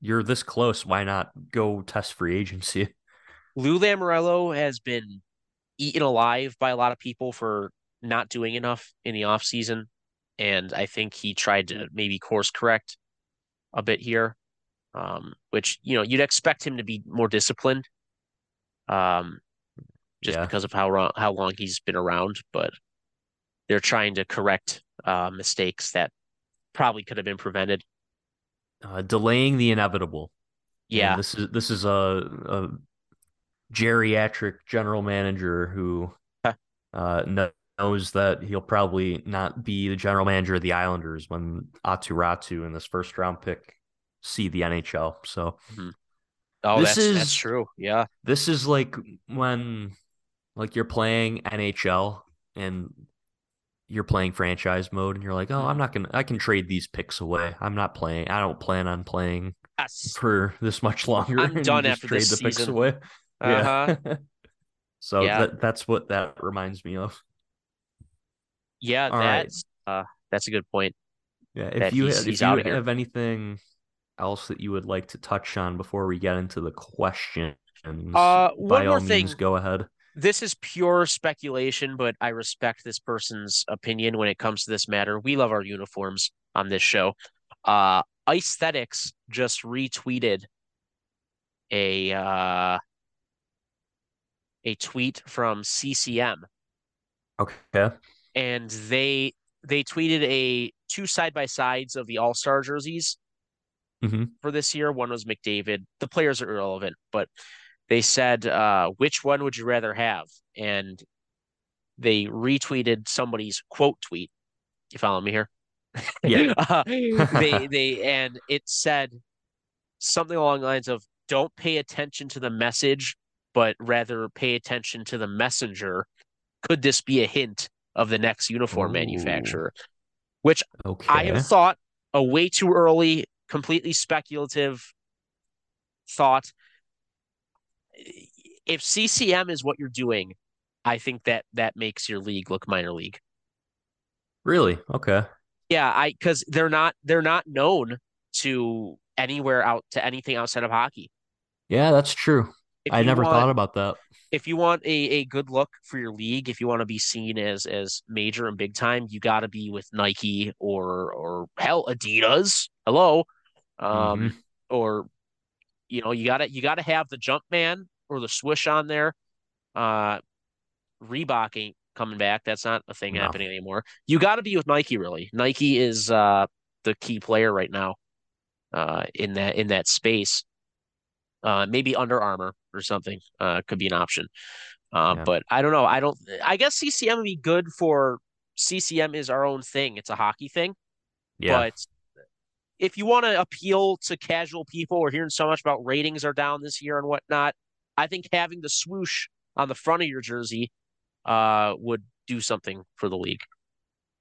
You're this close. Why not go test free agency? Lou Lamoriello has been eaten alive by a lot of people for not doing enough in the offseason. And I think he tried to maybe course correct a bit here, um, which, you know, you'd expect him to be more disciplined um, just Yeah. because of how, how long he's been around. But they're trying to correct uh, mistakes that probably could have been prevented. Uh, delaying the inevitable. And Yeah. this is this is a, a geriatric general manager who Huh. uh, knows that he'll probably not be the general manager of the Islanders when Aturatu in this first round pick see the NHL. So Oh, This that's that's is- true. Yeah. this is like when like you're playing NHL and you're playing franchise mode and you're like, oh, I'm not gonna I can trade these picks away. I'm not playing. I don't plan on playing Yes. for this much longer. I'm done after trade the picks away. Uh-huh. Yeah. so Yeah. that that's what that reminds me of. Yeah, All right. that's uh that's a good point. Yeah. If you he's- had- he's if you here. have anything else that you would like to touch on before we get into the questions, Uh, one more thing. means, go ahead. This is pure speculation, but I respect this person's opinion when it comes to this matter. We love our uniforms on this show. Uh, Aesthetics just retweeted a uh, a tweet from CCM, Okay. And they they tweeted a two side by sides of the All Star jerseys Mhm. for this year. One was McDavid. The players are irrelevant, but they said, uh, "Which one would you rather have?" And they retweeted somebody's quote tweet. You follow me here? Yeah. Uh, they they and it said something along the lines of, "Don't pay attention to the message, but rather pay attention to the messenger." Could this be a hint of the next uniform Ooh. manufacturer? Which Okay. I have thought a way too early, completely speculative thought. If CCM is what you're doing, I think that that makes your league look minor league. Really? Okay. Yeah, I because they're not they're not known to anywhere out to anything outside of hockey. Yeah, that's true. If I never want- thought about that. If you want a, a good look for your league, if you want to be seen as as major and big time, you got to be with Nike or or hell Adidas. Hello, um, Mhm. or you know you got to you got to have the Jumpman or the swoosh on there. Uh, Reebok ain't coming back. That's not a thing No. happening anymore. You got to be with Nike. Really, Nike is uh the key player right now. Uh, in that in that space. Uh, maybe Under Armour or something uh, could be an option. Uh, Yeah. But I don't know. I don't. I guess CCM would be good for. CCM is our own thing. It's a hockey thing. Yeah. But if you want to appeal to casual people, we're hearing so much about ratings are down this year and whatnot. I think having the swoosh on the front of your jersey uh, would do something for the league.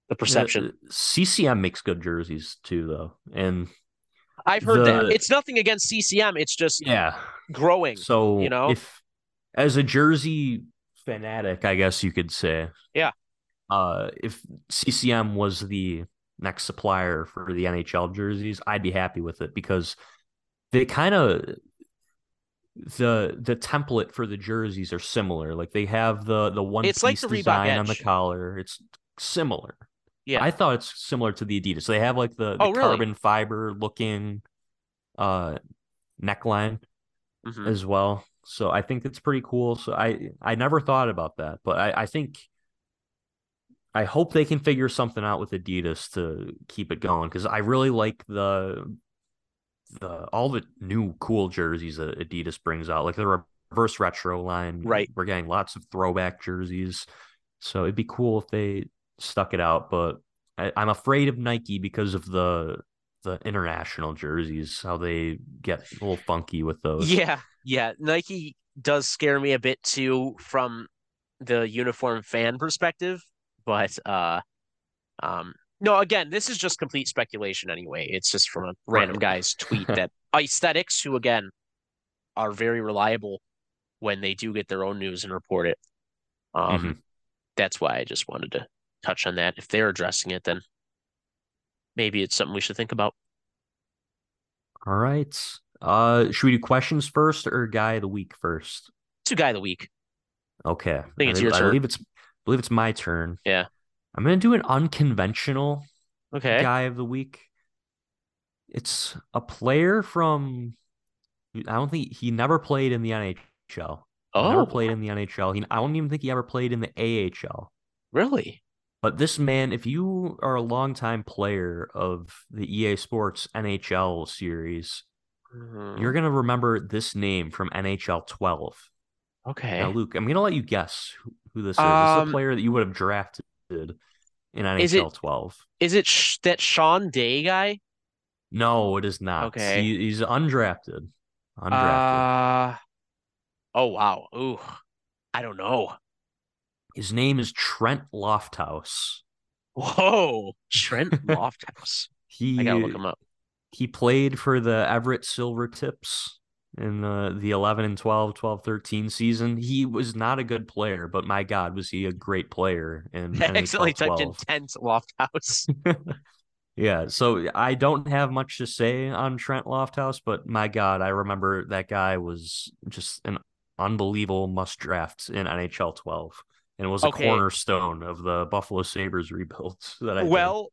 The perception. Uh, CCM makes good jerseys too, though, and I've heard that. It's nothing against CCM. It's just yeah. growing. So you know? if as a jersey fanatic, I guess you could say, Yeah. Uh, if CCM was the next supplier for the NHL jerseys, I'd be happy with it because they kind of the the template for the jerseys are similar. Like they have the the one It's piece like the Reebok design on the collar. It's similar. Yeah. I thought it's similar to the Adidas. So They have like the, the Oh, really? carbon fiber looking uh neckline Mhm. as well. So I think it's pretty cool. So I I never thought about that, but I, I think I hope they can figure something out with Adidas to keep it going because I really like the the all the new cool jerseys that Adidas brings out, like the reverse retro line. Right. We're getting lots of throwback jerseys. So it'd be cool if they stuck it out, but I, I'm afraid of Nike because of the the international jerseys, how they get a little funky with those. Yeah, yeah. Nike does scare me a bit too from the uniform fan perspective, but uh um no, again, this is just complete speculation anyway. It's just from a random guy's tweet that aesthetics, who again are very reliable when they do get their own news and report it. Um Mhm. that's why I just wanted to touch on that. If they're addressing it, then maybe it's something we should think about. All right. Uh, should we do questions first or guy of the week first? To guy of the week. Okay. I think it's I, your I turn. believe it's believe it's my turn. Yeah. I'm gonna do an unconventional Okay. guy of the week. It's a player from. I don't think he never played in the NHL. oh, Never played in the NHL. He, I don't even think he ever played in the AHL. really? But this man, if you are a longtime player of the EA Sports NHL series, Mhm. you're gonna remember this name from NHL 12. okay. Now, Luke, I'm gonna let you guess who, who this is. This is Um, a player that you would have drafted in Is it- NHL 12. Is it sh- that Sean Day guy? No, it is not. Okay. He, he's undrafted. Undrafted. Uh, oh wow. Ooh, I don't know. His name is Trent Lofthouse. Whoa, Trent Lofthouse. He I gotta look him up. he played for the Everett Silvertips in uh, the 11 and 12, 12, 13 season. He was not a good player, but my God, was he a great player in I accidentally NHL typed in 12. tent Lofthouse. yeah, so I don't have much to say on Trent Lofthouse, but my God, I remember that guy was just an unbelievable must draft in NHL 12 and was a cornerstone of the Buffalo Sabres rebuild that I. Well,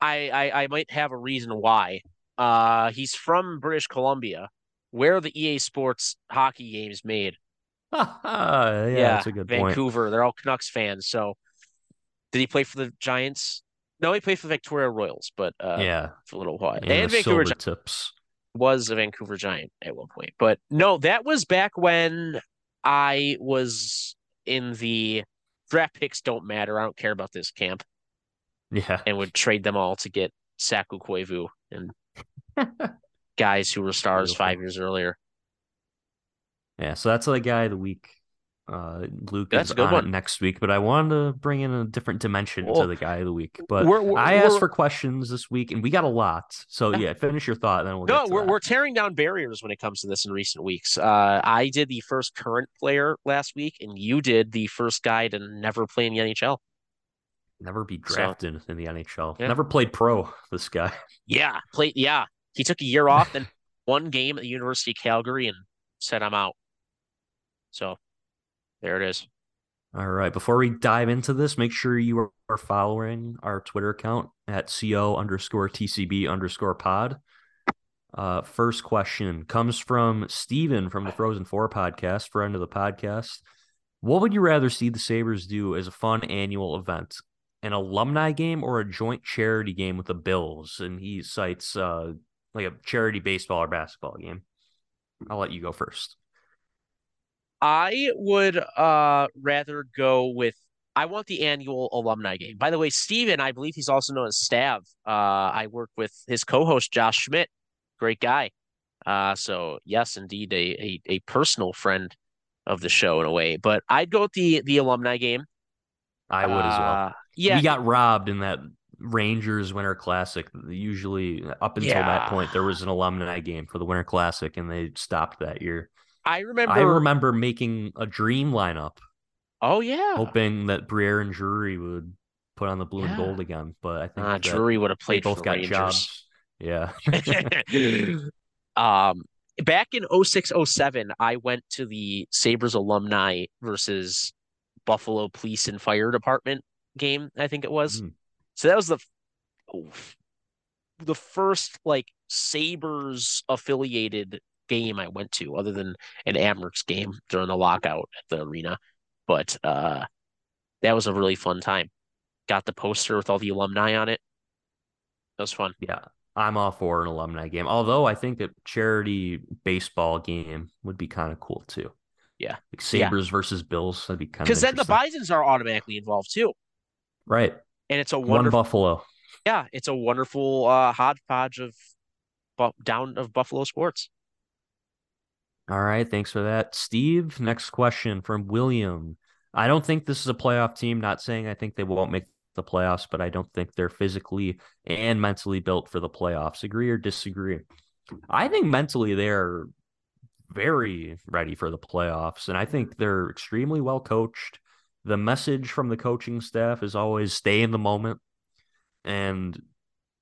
I, I I might have a reason why. Uh, he's from British Columbia, where the EA Sports hockey games made. yeah, that's a good point. Vancouver. They're all Canucks fans. So, did he play for the Giants? No, he played for the Victoria Royals, but uh, yeah, for a little while. and, And, Vancouver Gi- tips. was a Vancouver Giant at one point. But no, that was back when I was in the draft picks don't matter. I don't care about this camp Yeah, and would trade them all to get Saku Koivu and guys who were stars Beautiful. five years earlier. yeah. So that's the guy of the week. Uh, Luke That's is a good on it one. next week, but I wanted to bring in a different dimension Well, to the guy of the week. But we're- we're- I asked we're- for questions this week, and we got a lot. So Yeah. finish your thought, then we'll No, get to we're that. we're tearing down barriers when it comes to this in recent weeks. Uh, I did the first current player last week, and you did the first guy to never play in the NHL. never be So- drafted in the NHL. Yeah. Never played pro. This guy. Yeah, played. Yeah, he took a year off, then one game at the University of Calgary, and said, "I'm out." So, there it is. All right. Before we dive into this, make sure you are- following our Twitter account at co underscore tcb underscore pod. Uh, first question comes from Steven from the Frozen Four podcast, friend of the podcast. What would you rather see the Sabres do as a fun annual event? An alumni game or a joint charity game with the Bills? And he cites uh, like a charity baseball or basketball game. I'll let you go first. I would uh rather go with. I want the annual alumni game. By the way, Steven, I believe he's also known as Stav. Uh, I work with his co-host Josh Schmidt. Great guy. Uh, so yes, indeed, a, a a personal friend of the show in a way. But I'd go with the the alumni game. I would as well. Uh, yeah, we got robbed in that Rangers Winter Classic. Usually, up until Yeah. that point, there was an alumni game for the Winter Classic, and they stopped that year. I remember. I remember making a dream lineup, oh yeah, hoping that Briere and Drury would put on the blue and gold again. But I think uh, Drury would have they played both got Rangers. jobs. Yeah, um, back in 06, 07, I went to the Sabres alumni versus Buffalo Police and Fire Department game, I think it was. Mm. So that was the oof, the first like Sabres affiliated game I went to, other than an Amherst game during the lockout at the arena. But uh, that was a really fun time. Got the poster with all the alumni on it. That was fun. yeah. I'm all for an alumni game. Although I think a charity baseball game would be kind of cool too. Yeah. like Sabres versus Bills. That'd be kind of Because then the Bisons are automatically involved too. right. And it's a One Buffalo. yeah, it's a wonderful uh hodgepodge of bu- down of Buffalo sports. All right, thanks for that. Steve, next question from William. I don't think this is a playoff team. Not saying I think they won't make the playoffs, but I don't think they're physically and mentally built for the playoffs. Agree or disagree? I think mentally they're very ready for the playoffs, and I think they're extremely well coached. The message from the coaching staff is always stay in the moment and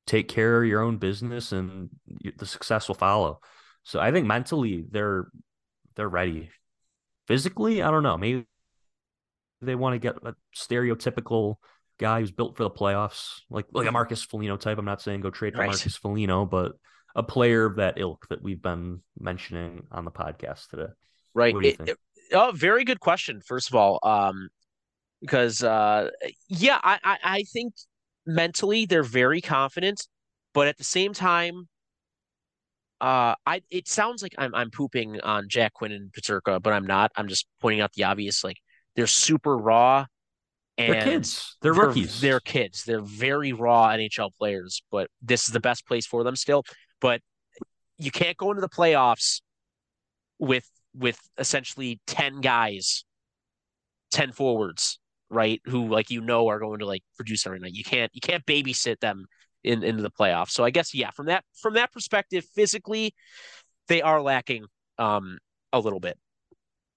take care of your own business, and the success will follow. So I think mentally they're they're ready. Physically, I don't know. Maybe they want to get a stereotypical guy who's built for the playoffs, like like a Marcus Foligno type. I'm not saying go trade for Right. Marcus Foligno, but a player of that ilk that we've been mentioning on the podcast today. Right. What do you It- it- oh, very good question. First of all, um, because uh, yeah, I, I I think mentally they're very confident, but at the same time, uh, I it sounds like I'm I'm pooping on Jack Quinn and Peterka, but I'm not. I'm just pointing out the obvious. Like they're super raw, and They're kids. They're rookies. They're kids. They're very raw NHL players, but this is the best place for them still. But you can't go into the playoffs with with essentially 10 guys, 10 forwards, right? Who like you know are going to like produce every night. You can't you can't babysit them in into the playoffs. So I guess yeah, from that from that perspective, physically they are lacking um a little bit.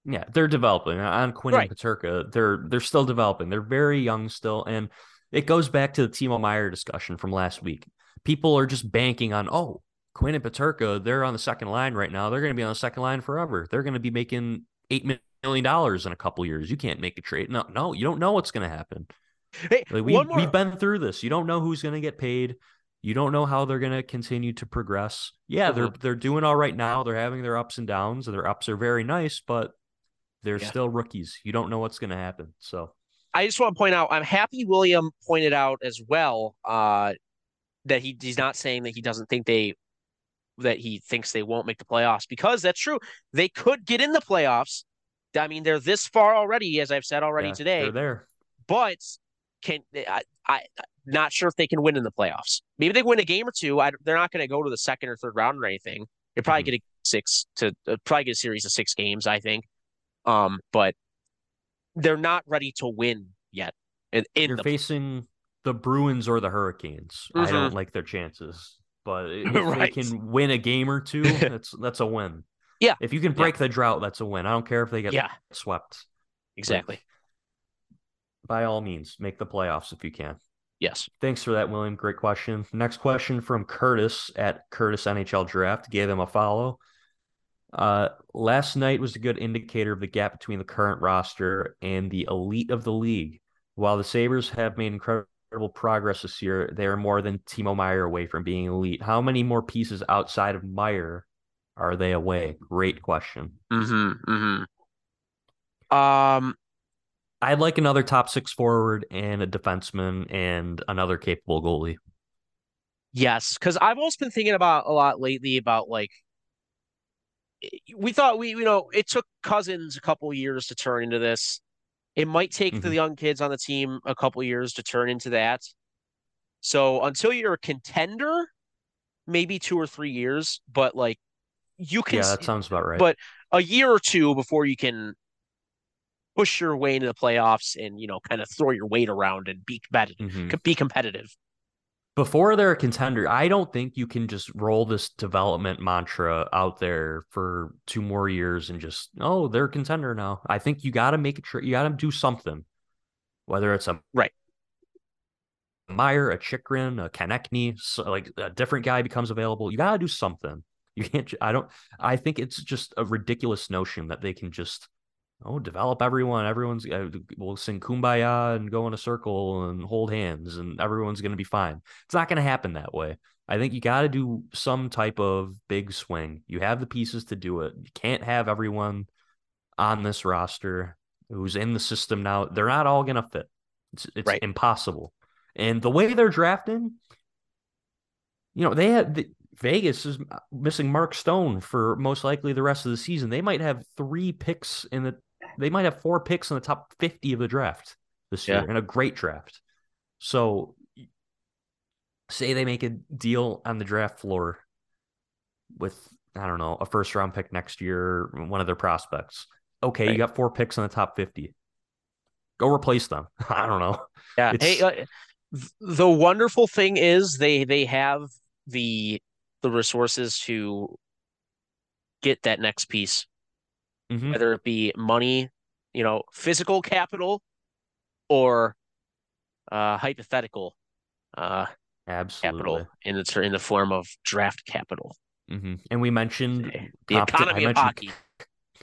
Yeah, they're developing on Quinn Right. and Peterka. They're they're still developing. They're very young still, and it goes back to the Timo Meier discussion from last week. People are just banking on oh Quinn and Peterka. They're on the second line right now. They're going to be on the second line forever. They're going to be making eight million dollars in a couple years. You can't make a trade. No, no, you don't know what's going to happen. Hey, Like we more we've been through this. You don't know who's going to get paid. You don't know how they're going to continue to progress. Yeah, they're Mhm. they're doing all right now. They're having their ups and downs. Their ups are very nice, but they're Yeah. still rookies. You don't know what's going to happen. So I just want to point out, I'm happy William pointed out as well uh, that he he's not saying that he doesn't think they that he thinks they won't make the playoffs because that's true. They could get in the playoffs. I mean, they're this far already, as I've said already yeah, today. they're there. But can I, I not sure if they can win in the playoffs. Maybe they win a game or two. I, they're not going to go to the second or third round or anything. They probably Mhm. get a six to uh, probably get a series of six games. I think. Um, but they're not ready to win yet. In, in You're the facing the Bruins or the Hurricanes. I don't like their chances, but if Mm-hmm. Right. they can win a game or two, that's that's a win. Yeah. If you can break the drought, that's a win. I don't care if they get yeah, swept. exactly. By all means, make the playoffs if you can. Yes. Thanks for that, William. Great question. Next question from Curtis at Curtis NHL Draft. Gave him a follow. Uh, last night was a good indicator of the gap between the current roster and the elite of the league. While the Sabres have made incredible progress this year, they are more than Timo Meier away from being elite. How many more pieces outside of Meier are they away? Great question. Mm-hmm. Mm-hmm. Um. I'd like another top six forward and a defenseman and another capable goalie. Yes, because I've also been thinking about a lot lately about like we thought we you know it took Cozens a couple years to turn into this. It might take the Mhm. young kids on the team a couple years to turn into that. So until you're a contender, maybe two or three years, but like you can Yeah, that sounds about right. but a year or two before you can push your way into the playoffs and you know kind of throw your weight around and be competitive. Mhm. Be competitive. before they're a contender, I don't think you can just roll this development mantra out there for two more years and just oh they're a contender now. I think you got to make it. Tr- you got to do something, whether it's a Right. Meier, a Chychrun, a Konecny, so like a different guy becomes available. You got to do something. You can't. I don't. I think it's just a ridiculous notion that they can just oh develop everyone. Everyone's uh, will sing kumbaya and go in a circle and hold hands, and everyone's going to be fine. It's not going to happen that way. I think you got to do some type of big swing. You have the pieces to do it. You can't have everyone on this roster who's in the system now. They're not all going to fit. It's, it's Right. impossible. And the way they're drafting, you know, they had the, Vegas is missing Mark Stone for most likely the rest of the season. They might have three picks in the, they might have four picks in the top 50 of the draft this Yeah. year in a great draft. So say they make a deal on the draft floor with I don't know a first round pick next year, one of their prospects. Okay, Right. you got four picks in the top fifty. Go replace them. I don't know. Yeah. It's- Hey, uh, the wonderful thing is they they have the the resources to get that next piece, Mhm. whether it be money, you know, physical capital, or uh, hypothetical uh, Absolutely. capital in the in the form of draft capital. hmm And we mentioned The competi- I economy of mentioned- hockey.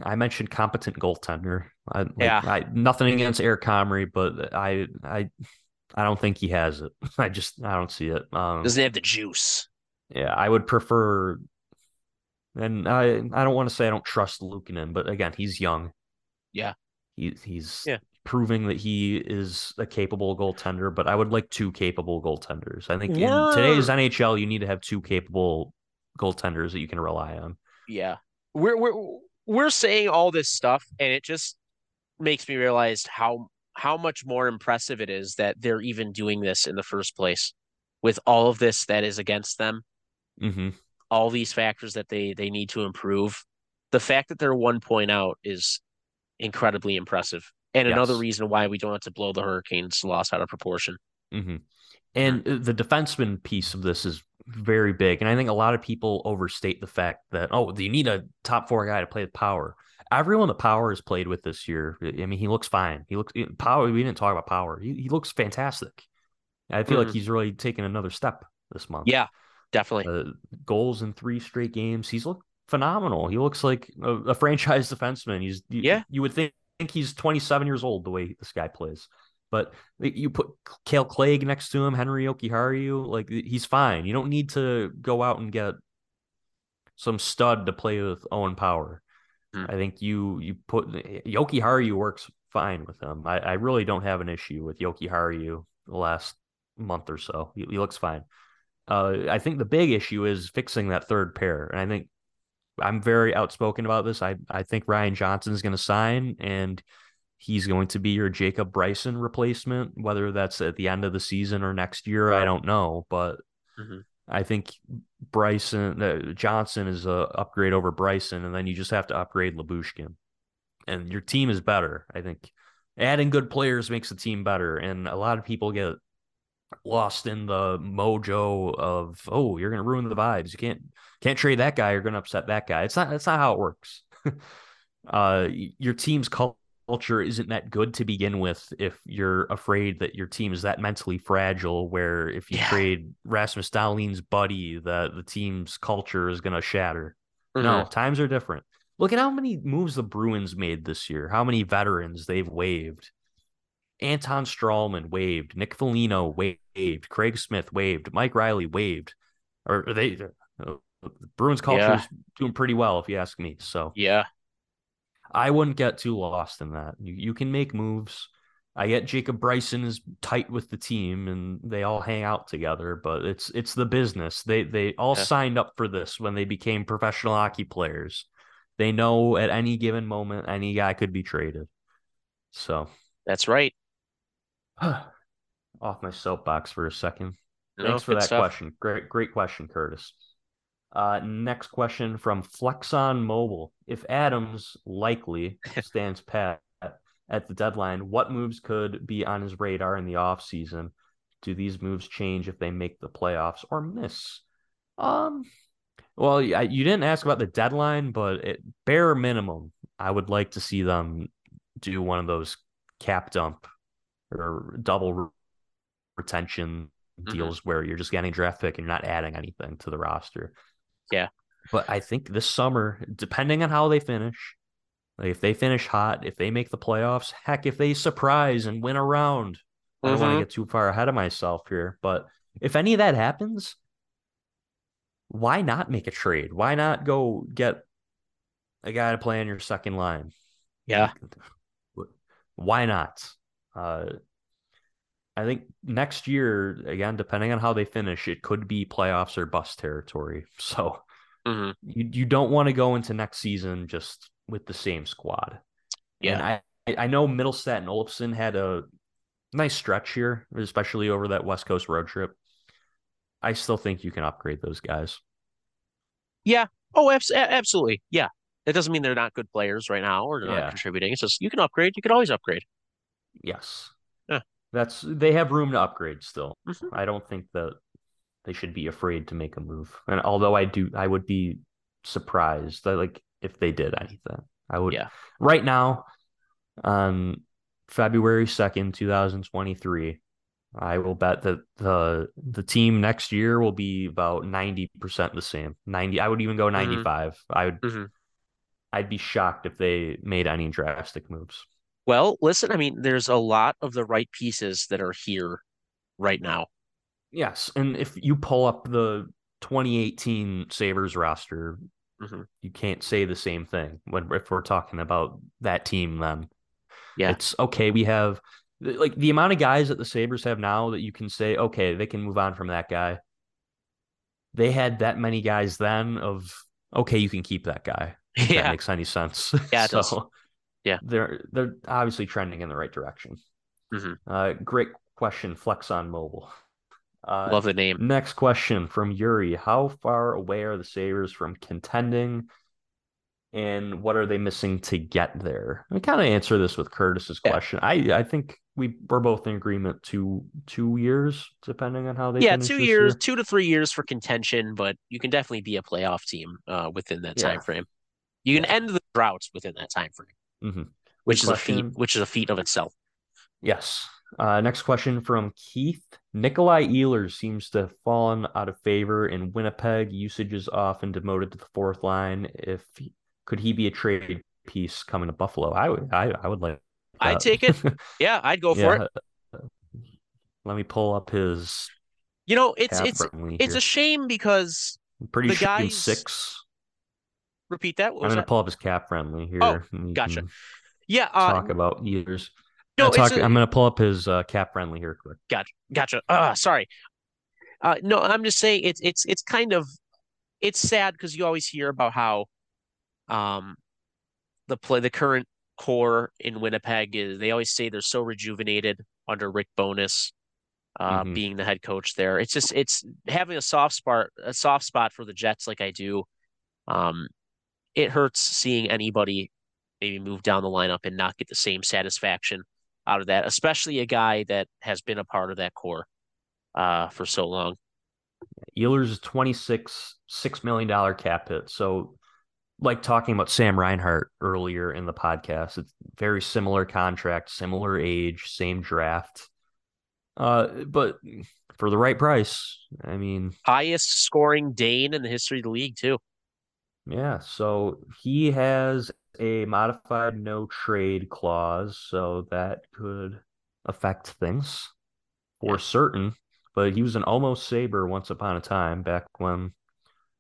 I mentioned competent goaltender. I, like, Yeah. I, nothing against Eric Comrie, but I I I don't think he has it. I just I don't see it. Um, Doesn't have the juice. yeah, I would prefer. And I I don't want to say I don't trust Luukkonen, but again, he's young. Yeah. He he's Yeah. proving that he is a capable goaltender, but I would like two capable goaltenders. I think in today's NHL, you need to have two capable goaltenders that you can rely on. Yeah. We're we're we're saying all this stuff and it just makes me realize how how much more impressive it is that they're even doing this in the first place with all of this that is against them, hmm all these factors that they they need to improve. The fact that they're one point out is incredibly impressive. And another reason why we don't have to blow the Hurricanes loss out of proportion. hmm And the defenseman piece of this is very big. And I think a lot of people overstate the fact that, oh, you need a top four guy to play with power. Everyone that Power has played with this year, I mean, he looks fine. He looks Power. We didn't talk about Power. He, he looks fantastic. I feel like Mhm. he's really taken another step this month. Yeah, definitely. Uh, goals in three straight games. He's looked phenomenal. He looks like a, a franchise defenseman. He's you, Yeah. You would think, think he's 27 years old the way this guy plays. But you put Kale Clague next to him, Henri Jokiharju, like he's fine. You don't need to go out and get some stud to play with Owen Power. Hmm. I think you you put Jokiharju works fine with him. I, I really don't have an issue with Jokiharju the last month or so. He, he looks fine. Uh, I think the big issue is fixing that third pair, and I think I'm very outspoken about this. I I think Ryan Johnson is going to sign, and he's going to be your Jacob Bryson replacement. Whether that's at the end of the season or next year, I don't know, but Mhm. I think Bryson uh, Johnson is a upgrade over Bryson, and then you just have to upgrade Lyubushkin, and your team is better. I think adding good players makes the team better, and a lot of people get lost in the mojo of oh you're going to ruin the vibes. You can't can't trade that guy. You're going to upset that guy. It's not that's not how it works. uh, your team's culture isn't that good to begin with if you're afraid that your team is that mentally fragile where if you Yeah. trade Rasmus Dahlin's buddy that the team's culture is going to shatter. Mhm. No, times are different. Look at how many moves the Bruins made this year. How many veterans they've waived. Anton Stralman waived. Nick Foligno waived. Craig Smith waived. Mike Reilly waived. Or they uh, Bruins culture Yeah. is doing pretty well, if you ask me. So Yeah. I wouldn't get too lost in that. You you can make moves. I get Jacob Bryson is tight with the team and they all hang out together, but it's it's the business. They they all Yeah. signed up for this when they became professional hockey players. They know at any given moment any guy could be traded. So That's right. off my soapbox for a second. No, Thanks for that stuff. question. Great, great question, Curtis. Uh, next question from Flexon Mobile. If Adams likely stands pat at the deadline, what moves could be on his radar in the offseason? Do these moves change if they make the playoffs or miss? Um, well, I, you didn't ask about the deadline, but at bare minimum, I would like to see them do one of those cap dump or double re- retention Mhm. deals where you're just getting draft pick and you're not adding anything to the roster. Yeah. But I think this summer, depending on how they finish, like if they finish hot, if they make the playoffs, heck, if they surprise and win a round, I don't want to get too far ahead of myself here. But if any of that happens, why not make a trade? Why not go get a guy to play on your second line? Yeah. Why not? Uh, I think next year, again, depending on how they finish, it could be playoffs or bust territory. So hmm you you don't want to go into next season just with the same squad. And I I know Mittelstadt and Olofsson had a nice stretch here, especially over that West Coast road trip. I still think you can upgrade those guys. Yeah. Oh, absolutely. Yeah. That doesn't mean they're not good players right now or they're Yeah. not contributing. It's just you can upgrade. You can always upgrade. Yes. Yeah. That's they have room to upgrade still. Mhm. I don't think that they should be afraid to make a move. And although I do I would be surprised that like if they did anything. I would Yeah. right now on February 2nd, 2023, I will bet that the the team next year will be about 90% the same. 90 I would even go 95. I would Mhm. I'd be shocked if they made any drastic moves. Well, listen, I mean, there's a lot of the right pieces that are here right now. Yes, and if you pull up the 2018 Sabres roster, mm-hmm. you can't say the same thing when if we're talking about that team then. Yeah. It's okay, we have like the amount of guys that the Sabres have now that you can say, okay, they can move on from that guy. They had that many guys then of okay, you can keep that guy. yeah. that makes any sense. Yeah, so, Yeah. They're they're obviously trending in the right direction. Mm-hmm. Uh, great question, Flex on Mobile. Uh, Love the name. Next question from Yuri: How far away are the Sabres from contending, and what are they missing to get there? I kind of answer this with Curtis's question. I I think we we're both in agreement. Two two years, depending on how they. Yeah, two years, year. two to three years for contention, but you can definitely be a playoff team uh, within that yeah. time frame. You can yeah. end the droughts within that time frame, mm-hmm. which Good is question. a feat. Which is a feat of itself. Yes. Uh, next question from Keith. Nikolai Ehlers seems to have fallen out of favor in Winnipeg. Usage is often demoted to the fourth line. If could he be a trade piece coming to Buffalo? I would. I, I would like. I'd take it. Yeah, I'd go for yeah. it. Let me pull up his. You know, it's it's it's here. a shame because I'm pretty the sure guys... six. Repeat that. I'm gonna pull up his cap friendly here. Oh, gotcha. Yeah, uh, talk about years. No, talk, a, I'm going to pull up his uh, cap friendly here quick. Gotcha. Gotcha. Uh, sorry. Uh, no, I'm just saying it's it's it's kind of it's sad because you always hear about how um the play the current core in Winnipeg is they always say they're so rejuvenated under Rick Bowness uh mm-hmm. being the head coach there. It's just it's having a soft spot a soft spot for the Jets like I do. Um it hurts seeing anybody maybe move down the lineup and not get the same satisfaction out of that, especially a guy that has been a part of that core uh, for so long. Ehlers is 26, $6 million cap hit. So, like talking about Sam Reinhart earlier in the podcast, it's very similar contract, similar age, same draft. Uh, but for the right price, I mean, highest scoring Dane in the history of the league, too. Yeah, so he has a modified no trade clause, so that could affect things for yeah. certain. But he was an almost saber once upon a time back when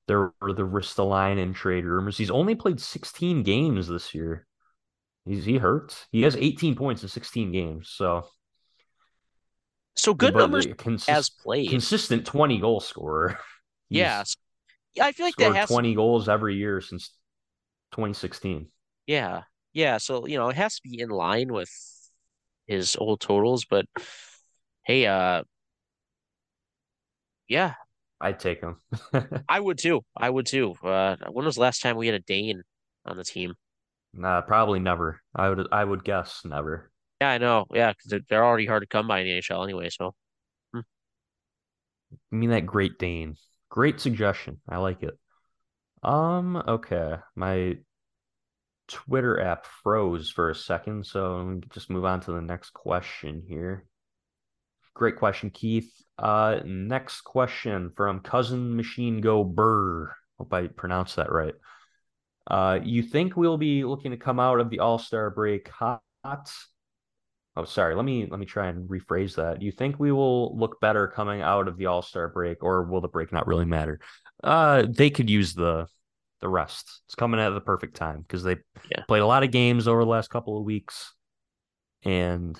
there were the Ristolainen trade rumors. He's only played 16 games this year. He's he hurt. He has 18 points in 16 games. So so good numbers consist, as played. Consistent 20 goal scorer. yeah. I feel like that has 20 goals every year since 2016. Yeah. Yeah. So, you know, it has to be in line with his old totals, but hey, uh yeah. I'd take him. I would too. I would too. Uh when was the last time we had a Dane on the team? Nah, probably never. I would I would guess never. Yeah, I know. Yeah, because they're already hard to come by in the NHL anyway. So, hmm. I mean that Great Dane. Great suggestion. I like it. Um. Okay. My Twitter app froze for a second, so just move on to the next question here. Great question, Keith. Uh, next question from Cousin Machine Go Burr. Hope I pronounced that right. Uh, you think we'll be looking to come out of the All Star break hot? Oh, sorry. Let me let me try and rephrase that. You think we will look better coming out of the All Star break, or will the break not really matter? Uh, they could use the the rest. It's coming at the perfect time because they yeah. played a lot of games over the last couple of weeks, and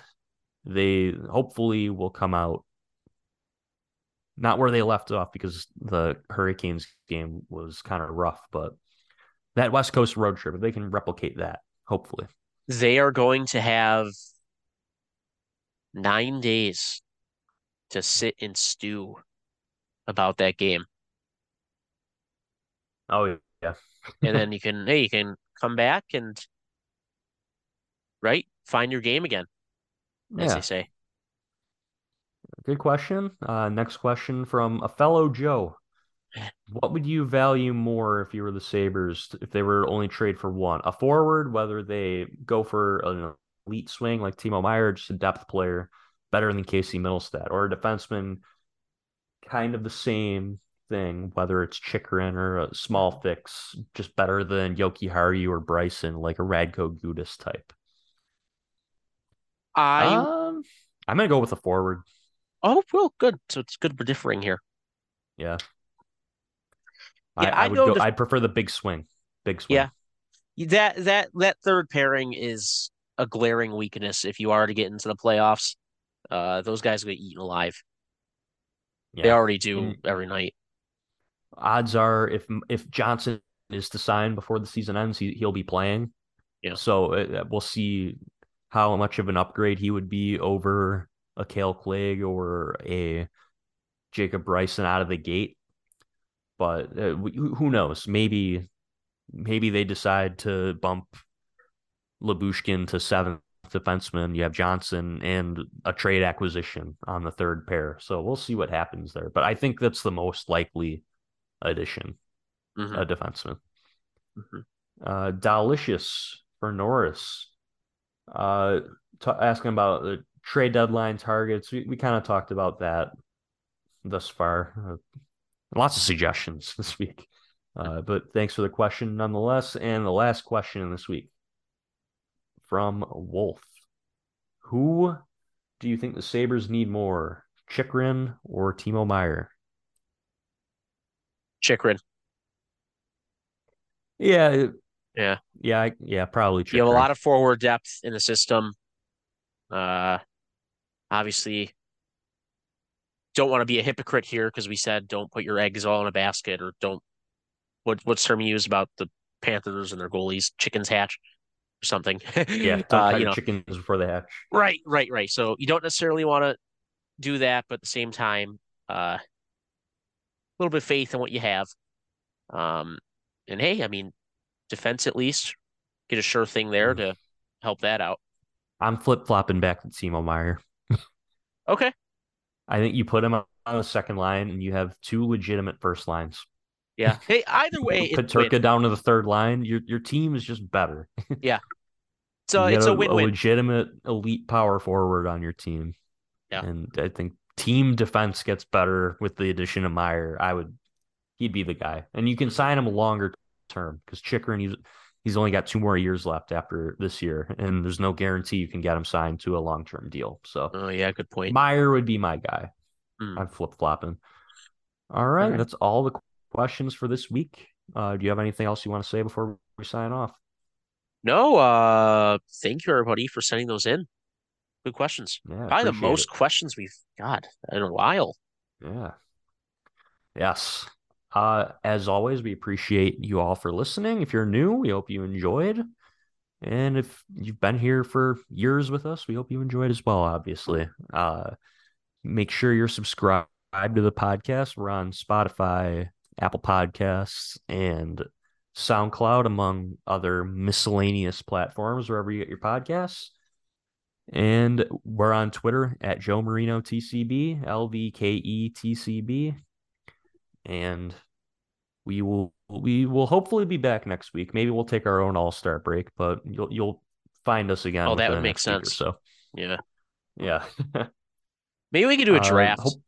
they hopefully will come out not where they left off because the Hurricanes game was kind of rough, but that West Coast road trip, if they can replicate that, hopefully. They are going to have nine days to sit and stew about that game. Oh yeah. and then you can hey, you can come back and right, find your game again. As yeah. they say. Good question. Uh, next question from a fellow Joe. What would you value more if you were the Sabres if they were only trade for one? A forward, whether they go for elite swing like Timo Meier, just a depth player, better than Casey Mittelstadt, or a defenseman, kind of the same, thing, whether it's Chychrun or a small fix, just better than Jokiharju or Bryson, like a Radko Gudas type? I um, I'm gonna go with a forward. Oh well, good. So it's good we're differing here. Yeah. Yeah, I, I I'd go go. def- I'd prefer the big swing. Big swing. Yeah. That that that third pairing is a glaring weakness if you are to get into the playoffs. Uh, those guys get eaten alive. They already do And- every night. Odds are, if if Johnson is to sign before the season ends, he he'll be playing. Yeah. So uh, we'll see how much of an upgrade he would be over a Kale Clague or a Jacob Bryson out of the gate. But uh, who knows? Maybe maybe they decide to bump Lyubushkin to seventh defenseman. You have Johnson and a trade acquisition on the third pair. So we'll see what happens there. But I think that's the most likely addition, Mhm. a defenseman. Mhm. Uh, Dalicious for Norris. Uh, t- asking about the trade deadline targets. We, we kind of talked about that thus far. Uh, lots of suggestions this week. Uh, but thanks for the question nonetheless. And the last question in this week from Wolf. Who do you think the Sabres need more, Chychrun or Timo Meier? Chychrun. Yeah, Yeah. yeah, yeah, probably. You have a lot of forward depth in the system. Uh, obviously, don't want to be a hypocrite here because we said don't put your eggs all in a basket or don't. What what's term you use about the Panthers and their goalies? Chickens hatch something. Yeah, Uh, you know, chickens before they hatch. right, right, right. So you don't necessarily want to do that, but at the same time, uh, a little bit of faith in what you have. Um, and hey, I mean, defense at least get a sure thing there Mm. to help that out. I'm flip flopping back to Timo Meier. Okay. I think you put him on the second line, and you have two legitimate first lines. Yeah. Hey, either way, Put it's a win. Peterka down to the third line. Your your team is just better. So You it's got a win-win. legitimate elite power forward on your team. Yeah. And I think team defense gets better with the addition of Meier. I would he'd be the guy. And you can sign him a longer term because Chychrun he's he's only got two more years left after this year. And there's no guarantee you can get him signed to a long term deal. So Oh yeah, good point. Meier would be my guy. Hmm. I'm flip flopping. All right, right. that's all the questions for this week. Uh, do you have anything else you want to say before we sign off? No, uh, thank you everybody for sending those in. Good questions. Yeah, Probably the most it. questions we've got in a while. Yeah. Yes. Uh, as always, we appreciate you all for listening. If you're new, we hope you enjoyed. And if you've been here for years with us, we hope you enjoyed as well, obviously. Uh, make sure you're subscribed to the podcast. We're on Spotify, Apple Podcasts, and SoundCloud, among other miscellaneous platforms, wherever you get your podcasts. And we're on Twitter at Joe Marino TCB, LVKE TCB. And we will we will hopefully be back next week. Maybe we'll take our own all-star break, but you'll you'll find us again. Oh, that would make next week or sense. So Yeah. yeah. Maybe we could do a Uh, draft. hope-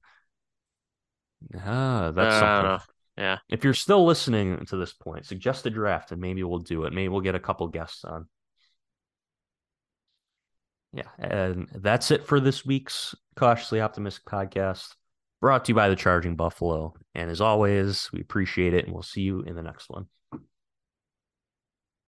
Ah, that's don't something. Yeah. If you're still listening to this point, suggest a draft and maybe we'll do it. Maybe we'll get a couple guests on. Yeah, and that's it for this week's Cautiously Optimistic podcast, brought to you by the Charging Buffalo. And as always, we appreciate it, and we'll see you in the next one.